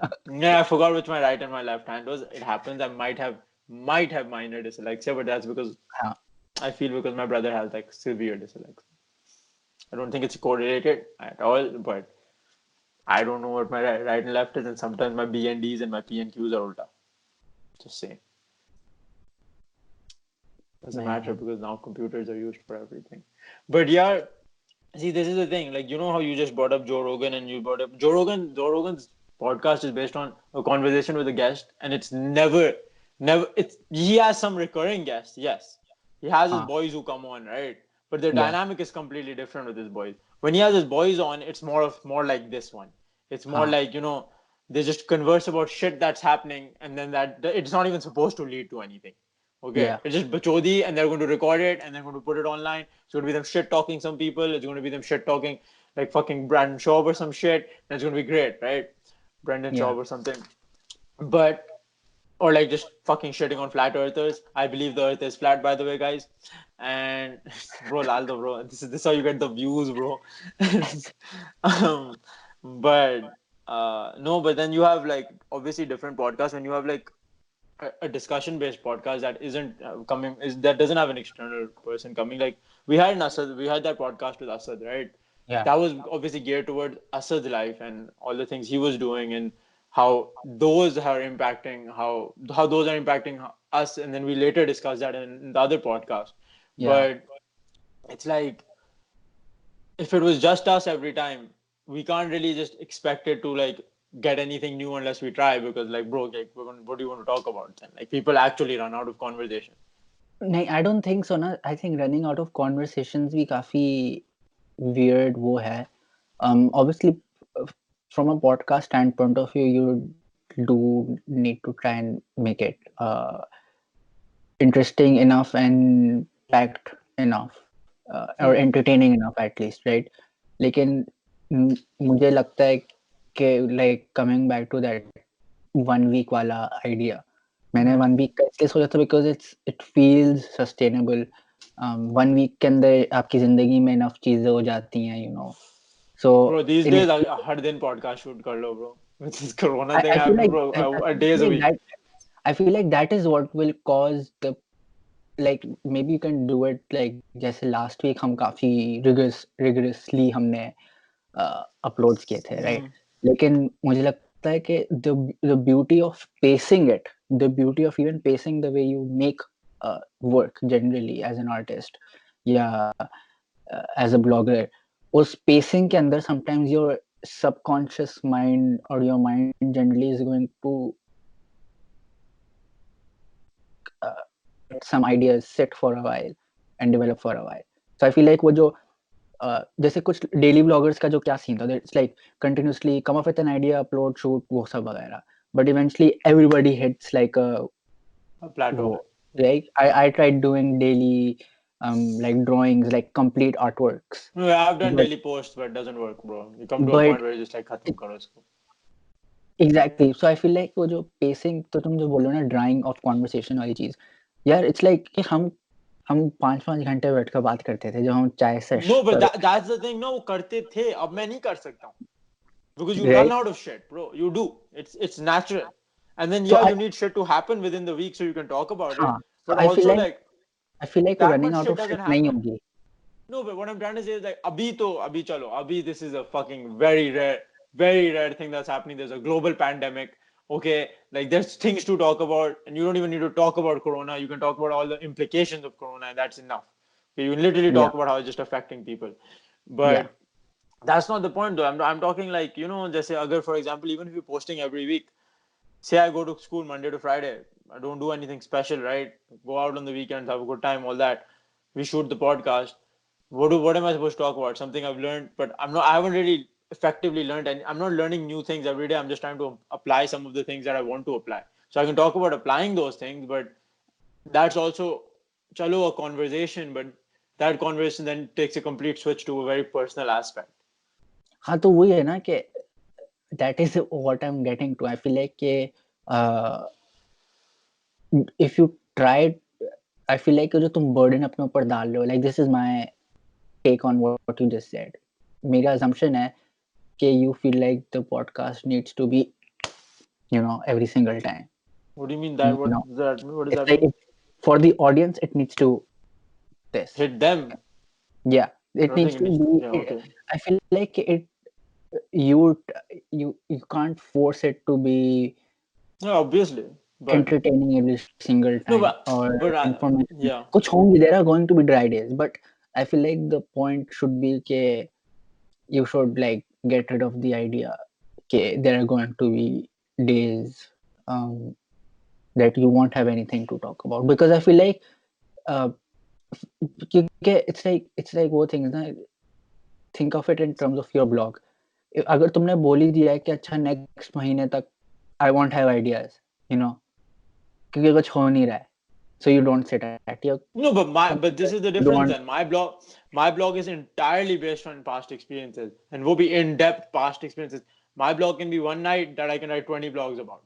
yeah, I forgot which my right and my left hand was. It happens. I might have might have minor dyslexia, but that's because yeah. I feel because my brother has like severe dyslexia. I don't think it's correlated at all, but I don't know what my right and left is, and sometimes my B and Ds and my P and Qs are ulta. Just saying. Doesn't Man. matter because now computers are used for everything. But yeah, see, this is the thing. Like you know how you just brought up Joe Rogan and you brought up Joe Rogan. Joe Rogan's podcast is based on a conversation with a guest, and it's never, never. It's he has some recurring guests. Yes, he has his Huh. boys who come on, right? But the Yeah. dynamic is completely different with his boys. When he has his boys on, it's more of more like this one. It's more Huh. like you know they just converse about shit that's happening, and then that it's not even supposed to lead to anything. Okay, Yeah. it's just bachodi, and they're going to record it, and they're going to put it online. It's going to be them shit talking some people. It's going to be them shit talking like fucking Brendan Schaub or some shit. It's going to be great, right? Brendan Yeah. Schaub or something. But or like just fucking shitting on flat earthers. I believe the earth is flat, by the way, guys. And bro, Laldo, bro, this is this is how you get the views, bro. um, but uh, no, but then you have like obviously different podcasts when you have like a, a discussion-based podcast that isn't uh, coming is that doesn't have an external person coming. Like we had an Asad, we had that podcast with Asad, right? Yeah. That was obviously geared towards Asad's life and all the things he was doing and how those are impacting how how those are impacting us and then we later discussed that in, in the other podcast Yeah. but it's like if it was just us every time we can't really just expect it to like get anything new unless we try because like bro like, we're gonna, what do you want to talk about then like people actually run out of conversation नहीं I don't think so ना I think running out of conversations भी काफी weird वो है um obviously uh, from a podcast standpoint of view you do need to try and make it uh, interesting enough and packed enough uh, or Hmm. entertaining enough at least right लेकिन म- मुझे लगता है के like coming back to that one week वाला idea मैंने one week का सोचा था because it's it feels sustainable one week के अंदर आपकी ज़िंदगी में इनफ चीज़ें हो जाती हैं you know so this days हर दिन पॉडकास्ट शूट कर लो bro which is corona they have bro days a week I feel like that is what will cause the like maybe you can do it like जैसे last week हम काफ़ी rigorous rigorously हमने uploads किए थे right लेकिन मुझे लगता है कि the the beauty of pacing it the beauty of even pacing the way you make uh, work generally as an artist या uh, as a blogger उस pacing के अंदर sometimes your subconscious mind or your mind generally is going to uh, let some ideas sit for a while and develop for a while so I feel like वो जो uh, जैसे कुछ daily bloggers का जो क्या scene था it's like continuously come up with an idea upload shoot वो सब वगैरह but eventually everybody hits like a plateau like I, I tried doing daily um like drawings like complete artworks no, I've done But- daily posts but it doesn't work bro you come to but, a point where you just like खत्म करो इसको exactly so i feel like वो जो pacing तो तुम जो बोलो ना drawing of conversation वाली चीज़ यार it's like कि हम हम पाँच पाँच घंटे बैठ कर बात करते थे जब हम चाय से No, but that, that's the thing. No, करते थे. अब मैं नहीं कर सकता हूँ. Because you Right. run out of shit, bro. You do. It's it's natural. And then So yeah, I- you need shit to happen within the week so you can talk about हाँ, it. but I feel also like- like I feel like running out of shit नहीं होगी No, but what I'm trying to say is like abhi to abhi chalo. Abhi this is a fucking very rare, very rare thing that's happening. There's a global pandemic. Okay, like there's things to talk about, and you don't even need to talk about corona. You can talk about all the implications of corona, and that's enough. Okay, you literally talk Yeah. about how it's just affecting people. But Yeah. that's not the point though. I'm I'm talking like, you know, just say agar, for example, even if you're posting every week, say I go to school Monday to Friday, I don't do anything special, right? Go out on the weekends, have a good time, all that. We shoot the podcast. What do what am I supposed to talk about? Something I've learned, but I'm not. I haven't really effectively learned, and I'm not learning new things every day. I'm just trying to apply some of the things that I want to apply. So I can talk about applying those things, but that's also chalo a conversation, but that conversation then takes a complete switch to a very personal aspect. हाँ तो वही है ना कि that is what I'm getting to. I feel like कि uh, if you try, I feel like जो तुम burden अपने ऊपर डाल रहे हो, like this is my take on what, what you just said. मेरा assumption है okay you feel like the podcast needs to be you know every single time what do you mean that what no. does that mean what does that like mean for the audience it needs to this hit them yeah it needs to be yeah, okay. i feel like it you you you can't force it to be no obviously but, entertaining every single time no, but, or but, uh, informative. yeah Kuch hongi, there are going to be dry days but i feel like the point should be okay you should like get rid of the idea कि there are going to be days um, that you won't have anything to talk about because I feel like uh, क्योंकि it's like it's like वो things ना think of it in terms of your blog अगर तुमने बोल ही दिया है कि अच्छा नेक्स्ट महीने तक I won't have ideas you know क्योंकि कुछ हो नहीं रहा है so you don't sit at your no but my but this is the difference want... my blog my blog is entirely based on past experiences and will be in-depth past experiences. My blog can be one night that i can write 20 blogs about.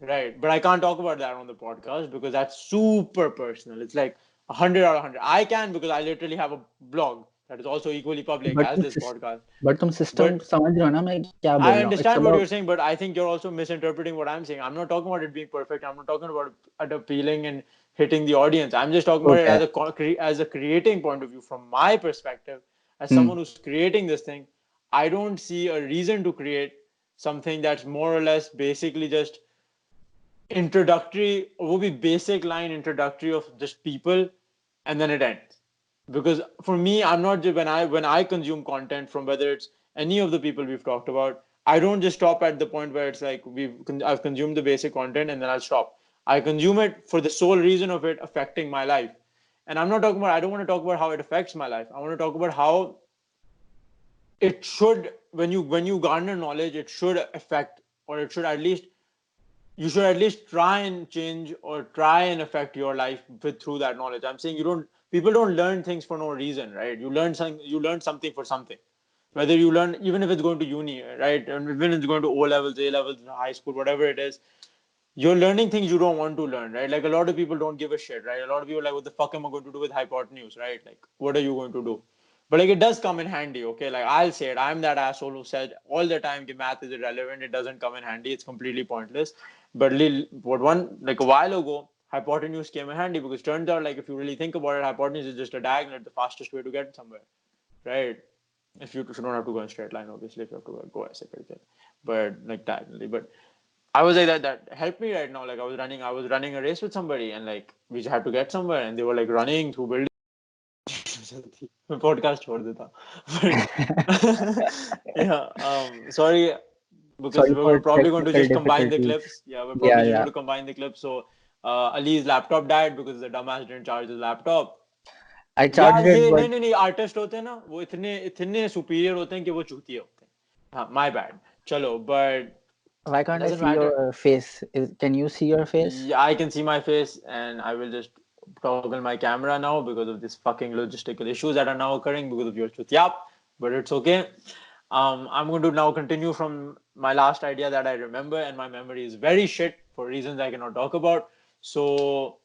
Right. But i can't talk about that on the podcast because that's super personal. It's like 100 out of 100 i can because i literally have a blog that is also equally public but as this system, podcast. but some system but, na, kya i understand about... what you're saying but i think you're also misinterpreting what i'm saying. I'm not talking about it being perfect. I'm not talking about it appealing and hitting the audience. I'm just talking about it as a as a creating point of view from my perspective, as Hmm. someone who's creating this thing. I don't see a reason to create something that's more or less basically just introductory, or will be basic line introductory of just people, and then it ends because for me i'm not just when i when i consume content from whether it's any of the people we've talked about i don't just stop at the point where it's like we've i've consumed the basic content and then i'll stop i consume it for the sole reason of it affecting my life. And i'm not talking about i don't want to talk about how it affects my life. I want to talk about how it should when you when you garner knowledge it should affect or it should at least you should at least try and change or try and affect your life with through that knowledge. I'm saying you don't people don't learn things for no reason right? You learn something you learn something for something. Whether you learn even if it's going to uni right? And even if it's going to o levels a levels high school whatever it is you're learning things you don't want to learn, right? Like a lot of people don't give a shit, right? A lot of people like, what the fuck am I going to do with hypotenuse, right? Like, what are you going to do? But like, it does come in handy, okay? Like, I'll say it. I'm that asshole who said all the time, the math is irrelevant. It doesn't come in handy. It's completely pointless. But what one like a while ago, hypotenuse came in handy because turns out like if you really think about it, hypotenuse is just a diagonal, the fastest way to get somewhere, right? If you, you don't have to go in straight line, obviously, if you have to go, go as a but like diagonally, but I was like that that helped me right now like I was running I was running a race with somebody and like we just had to get somewhere and they were like running through buildings मैं podcast छोड़ देता But- yeah um sorry because Sorry we we're for probably going to just technical combine the difficulties. clips yeah we're probably Yeah, just yeah. going to combine the clips so uh, Ali's laptop died because the dumbass didn't charge his laptop I यार charged ये it नहीं but नहीं नहीं artist होते हैं ना वो इतने इतने सुपीरियर होते हैं कि वो चूतिए होते हैं हाँ माय बैड चलो but why can't I doesn't see matter. your face is, can you see your face Yeah, I can see my face, and I will just toggle my camera now because of this fucking logistical issues that are now occurring because of your truth. Yep, but it's okay. Um, I'm going to now continue from my last idea that I remember, and my memory is very shit for reasons I cannot talk about. So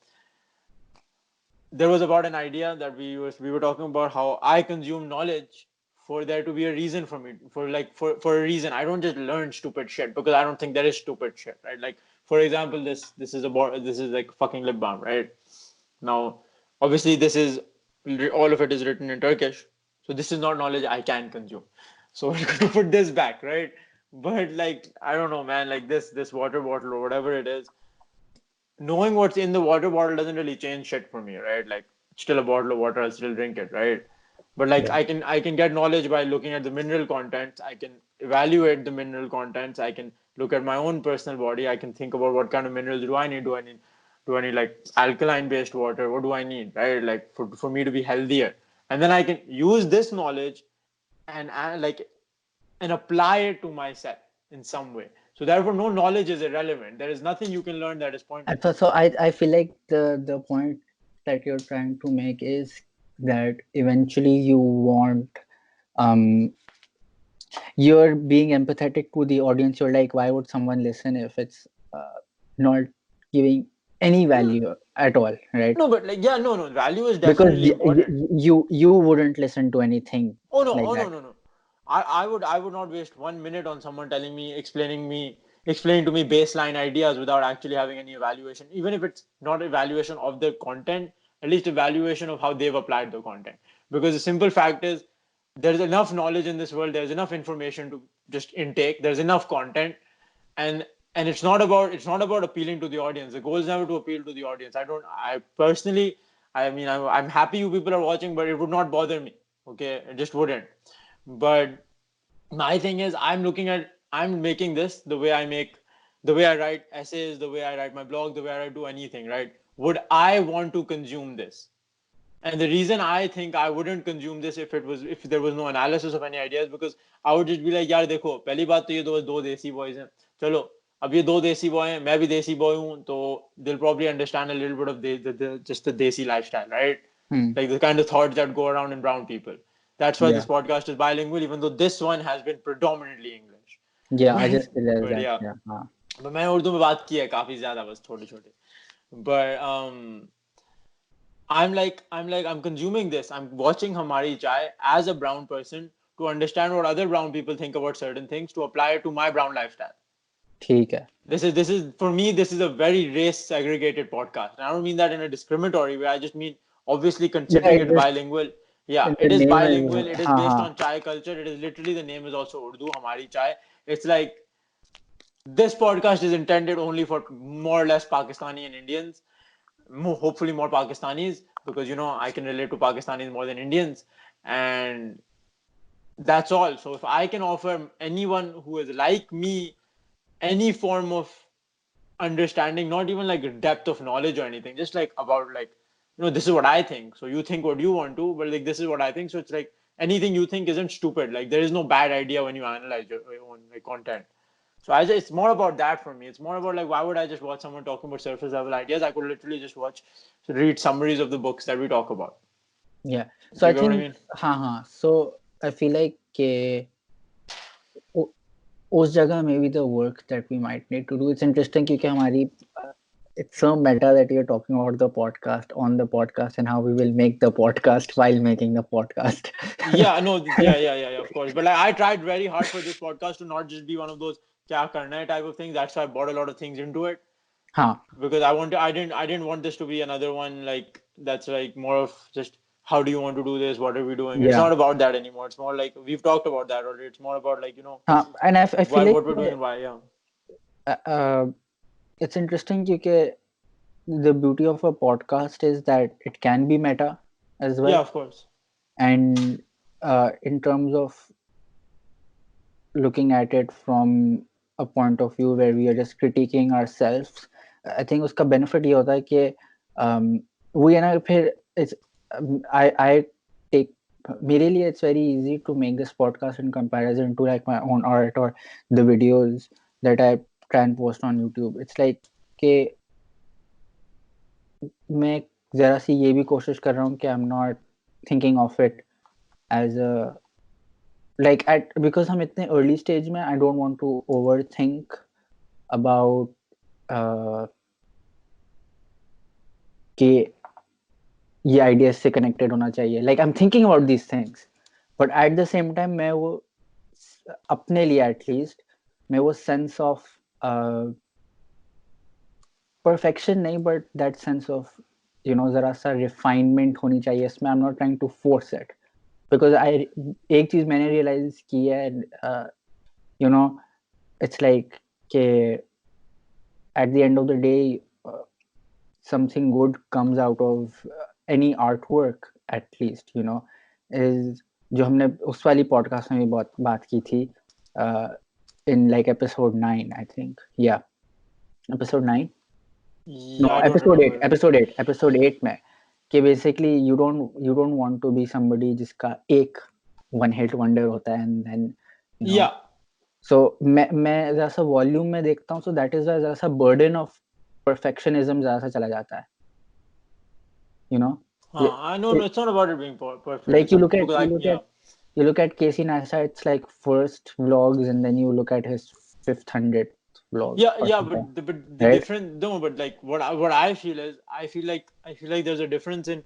there was about an idea that we was we were talking about how I consume knowledge for there to be a reason for me for like for for a reason i don't just learn stupid shit because i don't think there is stupid shit right like for example this this is a this is like fucking lip balm right Now, obviously, this is all of it is written in Turkish, so this is not knowledge I can consume. So we're going to put this back, right? But like, I don't know, man. Like this, this water bottle or whatever it is, knowing what's in the water bottle doesn't really change shit for me, right? Like, still a bottle of water, I'll still drink it, right? But like, Yeah. I can I can get knowledge by looking at the mineral contents. I can evaluate the mineral contents. I can look at my own personal body. I can think about what kind of minerals do I need. Do I need do I need like alkaline based water? What do I need, right? Like for for me to be healthier, and then I can use this knowledge and uh, like and apply it to myself in some way. So therefore, no knowledge is irrelevant. There is nothing you can learn that is pointless. So, so I, I feel like the the point that you're trying to make is that eventually you want um you're being empathetic to the audience you're like why would someone listen if it's uh, not giving any value at all right No, but like yeah, no, no. Value is because definitely y- y- you you wouldn't listen to anything Oh no, like oh no, no, no. I, I would I would not waste one minute on someone telling me, explaining me, explaining to me baseline ideas without actually having any evaluation. Even if it's not evaluation of the content, at least evaluation of how they've applied the content. Because the simple fact is there's enough knowledge in this world, there's enough information to just intake, there's enough content, and and it's not about it's not about appealing to the audience. The goal is never to appeal to the audience. I don't I personally I mean I'm, I'm happy you people are watching, but it would not bother me. Okay, it just wouldn't but my thing is i'm looking at i'm making this the way i make the way i write essays the way i write my blog the way i do anything right would i want to consume this and the reason i think i wouldn't consume this if it was if there was no analysis of any ideas because i would just be like यार देखो पहली बात तो ये दो दो देसी boys हैं चलो अब ये दो देसी बॉय हैं मैं भी देसी बॉय हूँ तो they'll probably understand a little bit of the, the, the just the desi lifestyle right Hmm. like the kind of thoughts that go around in brown people. That's why Yeah. this podcast is bilingual, even though this one has been predominantly English. yeah i just realized But that yeah. yeah, हाँ. But मैंने उर्दू में बात की है काफी ज्यादा बस छोटे छोटे. But um, I'm like I'm like I'm consuming this. I'm watching Hamari Chai as a brown person to understand what other brown people think about certain things to apply it to my brown lifestyle. ठीक है This is this is for me. This is a very race segregated podcast. And I don't mean that in a discriminatory way. I just mean obviously considering it it is- bilingual. Yeah, the it is name is- bilingual. It is हाँ, based हाँ. on chai culture. It is literally the name is also Urdu. Hamari chai. It's like this podcast is intended only for more or less Pakistani and Indians. More, hopefully more Pakistanis because you know I can relate to Pakistanis more than Indians, and that's all. So if I can offer anyone who is like me any form of understanding, not even like depth of knowledge or anything, just like about like, you know, this is what I think. So you think what you want to, but like this is what I think. So it's like anything you think isn't stupid. Like there is no bad idea when you analyze your, own like content. So I just, it's more about that for me. It's more about like why would I just watch someone talking about surface level ideas? I could literally just watch, read summaries of the books that we talk about. yeah so You i get what I think mean? हाँ हाँ so i feel like के उ- उस जगह में भी the work that we might need to do it's interesting क्योंकि हमारी uh, it's so meta that you're talking about the podcast on the podcast and how we will make the podcast while making the podcast yeah, no, yeah, yeah, yeah, yeah, of course. But like, I tried very hard for this podcast to not just be one of those kya karna hai type of thing. That's why I bought a lot of things into it. Because I want to, I didn't I didn't want this to be another one like that's like more of just how do you want to do this? What are we doing? It's not about that anymore. It's more like we've talked about that already. It's more about like you know. Uh, and I, I feel like what we're doing, why, yeah. Uh, uh, it's interesting because the beauty of a podcast is that it can be meta as well. Yeah, of course. And uh, in terms of looking at it from a point of view where we are just critiquing ourselves i think उसका benefit ये होता है कि um, वो ये ना फिर it's um, I I take मेरे लिए it's very easy to make this podcast in comparison to like my own art or the videos that I try and post on YouTube it's like कि मैं जरा सी ये भी कोशिश कर रहा हूँ कि I'm not thinking of it as a like at because हम इतने अर्ली स्टेज में I don't want to overthink about कि ये आइडियाज़ से कनेक्टेड होना चाहिए। Like I am thinking about these things but at the same time मैं वो अपने लिए एटलीस्ट मैं वो सेंस ऑफ़ परफेक्शन नहीं but that sense of you know जरा सा रिफाइनमेंट होनी चाहिए। इसमें I am not trying to force it because I एक चीज़ मैंने रियलाइज़ की है यू नो इट्स लाइक के at the end of the day something good comes out of any artwork at least you know is जो हमने उस वाली पॉडकास्ट में भी बहुत बात की थी in like episode nine I think या episode nine episode eight episode eight episode eight में. uh, कि basically you don't you don't want to be somebody जिसका एक वन हिट वंडर होता है एंड देन या सो मैं मैं जरा सा वॉल्यूम में देखता हूँ सो दैट इज़ व्हाई जरा सा बर्डन ऑफ़ परफेक्शनिज्म जरा सा चला जाता है. You know I know it's not about it being perfect like you look at you look at you look at Casey Neistat it's like first vlogs and then you look at his 500 vlog. yeah or yeah something. but the, but the Right? difference no but like what I, what I feel is I feel like I feel like there's a difference in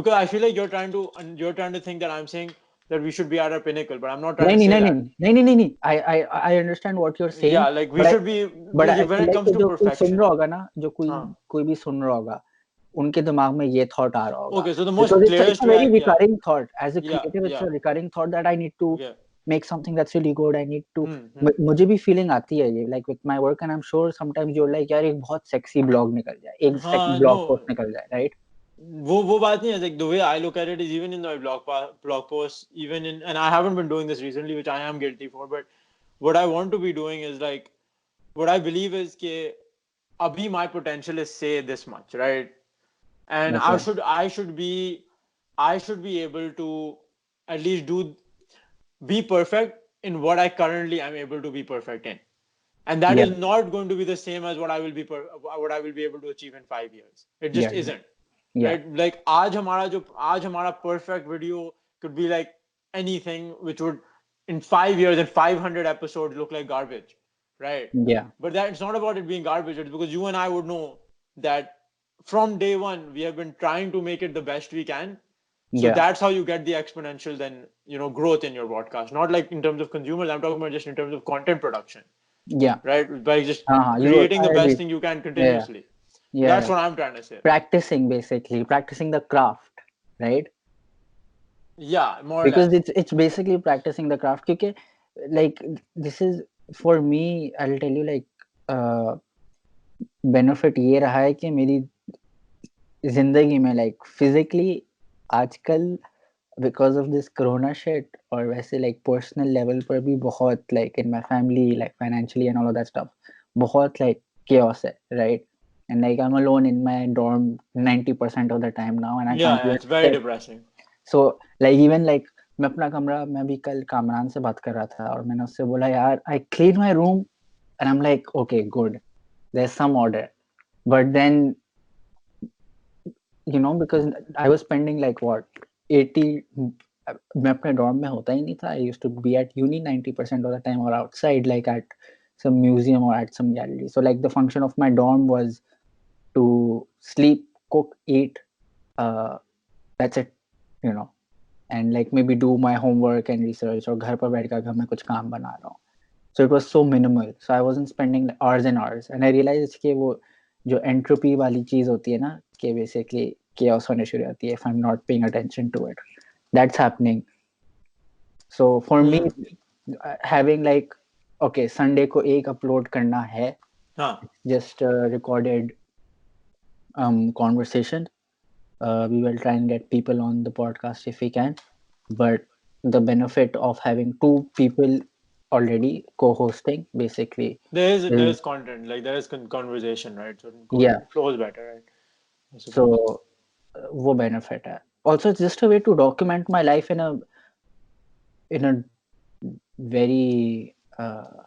because I feel like you're trying to and you're trying to think that I'm saying that we should be at our pinnacle but I'm not trying नहीं to नहीं say नहीं that. नहीं नहीं नहीं नहीं I I I understand what you're saying. yeah like we but I- should be but I when feel it like comes कि to जो कोई सुन perfection रहा होगा ना जो कोई हाँ. कोई भी सुन रहा होगा उनके दिमाग में ये थॉट आ रहा होगा okay so the most because it's, a- clearest it's a way very I- yeah, recurring thought as a Yeah, creative it's yeah. a recurring thought that I need to yeah make something that's really good I need to Hmm, hmm. मु- मुझे भी feeling आती है ये like with my work and I'm sure sometimes you're like यार एक बहुत sexy blog निकल जाए एक हाँ, sexy blog no. post निकल जाए right वो वो बात नहीं है like the way I look at it is even in my blog pa- blog posts even in and I haven't been doing this recently which I am guilty for but what I want to be doing is like what I believe is कि अभी my potential is say this much right and I Okay. should I should be I should be able to at least do be perfect in what I currently am able to be perfect in. And that yeah. is not going to be the same as what I will be per- what I will be able to achieve in five years. It just yeah. isn't. Yeah. Right? Like aaj hamara jo aaj hamara perfect video could be like anything which would in five years and 500 episodes look like garbage right yeah but that it's not about it being garbage it's because you and i would know that from day one we have been trying to make it the best we can so yeah that's how you get the exponential then you know growth in your podcast not like in terms of consumers i'm talking about just in terms of content production yeah right by just Uh-huh, you- creating the I best agree. thing you can continuously yeah that's what i'm trying to say practicing basically practicing the craft right yeah more or because less it's it's basically practicing the craft क्योंकि like this is for me I'll tell you like uh, benefit ये रहा है कि मेरी जिंदगी में like physically आजकल because of this corona shit और वैसे like personal level पर भी बहुत like in my family like financially and all of that stuff बहुत like chaos है right and like I'm alone in my dorm 90% of the time now and I yeah, can't yeah it's very sit depressing so like even like मैं अपना कमरा मैं भी कल कामरान से बात कर रहा था और मैंने उससे बोला यार I clean my room and I am like okay good there some order but then you know because I was spending like what 80 मैं अपने डॉर्म में होता ही नहीं था I used to be at uni 90% of the time और outside like eight some museum or at some gallery so like the function of my dorm was to sleep cook eat uh that's it you know and like maybe do my homework and research और घर पर बैठ कर मैं कुछ काम बना रहा हूँ so it was so minimal so I wasn't spending hours and hours and I realized कि वो जो entropy वाली चीज होती है ना कि basically chaos होने शुरू होती है if I'm not paying attention to it that's happening so for me uh, having like okay Sunday को एक upload करना है हाँ just uh, recorded um, conversation. Uh, we will try and get people on the podcast if we can. But the benefit of having two people already co-hosting, basically, there is there Mm. is content like there is con- conversation right so Yeah. it flows better right I suppose. so uh, वो benefit है. Also, it's just a way to document my life in a in a very uh,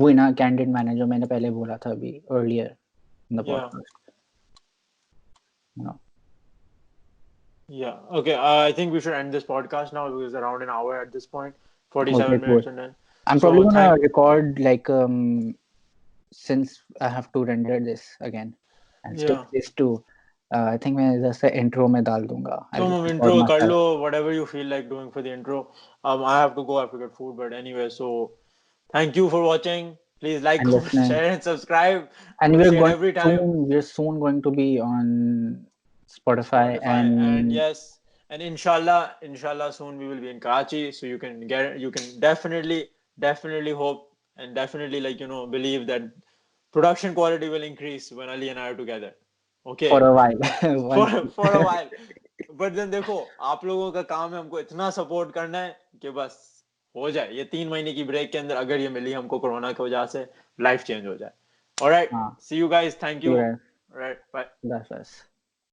वही ना candid manner जो मैंने पहले बोला था अभी earlier in the Yeah. podcast. You know. Yeah. Okay. Uh, I think we should end this podcast now because it's around an hour at this point. Forty-seven Okay, minutes cool. and then. I'm So, probably gonna thank- record like um since I have to render this again and stick Yeah. this to uh, I think मैं जैसे intro में डाल दूंगा. I'll तुम record intro कर myself. Low whatever you feel like doing for the intro. Um, I have to go. I have to get food. But anyway, so thank you for watching. Please like, And comment, listening. share, and subscribe. And We we're say it going every time. soon, we're soon going to be on Spotify, Spotify, and, and yes, and inshallah, inshallah, soon we will be in Karachi, so you can get, you can definitely, definitely hope and definitely like you know believe that production quality will increase when Ali and I are together. Okay. for a while. for, for a while. But then देखो आप लोगों का काम है हमको इतना support करना है कि बस हो जाए ये तीन महीने की ब्रेक के अंदर अगर ये मिली हमको कोरोना की वजह से लाइफ चेंज हो जाए ऑलराइट हाँ. See you guys thank you Yeah, right bye that's us.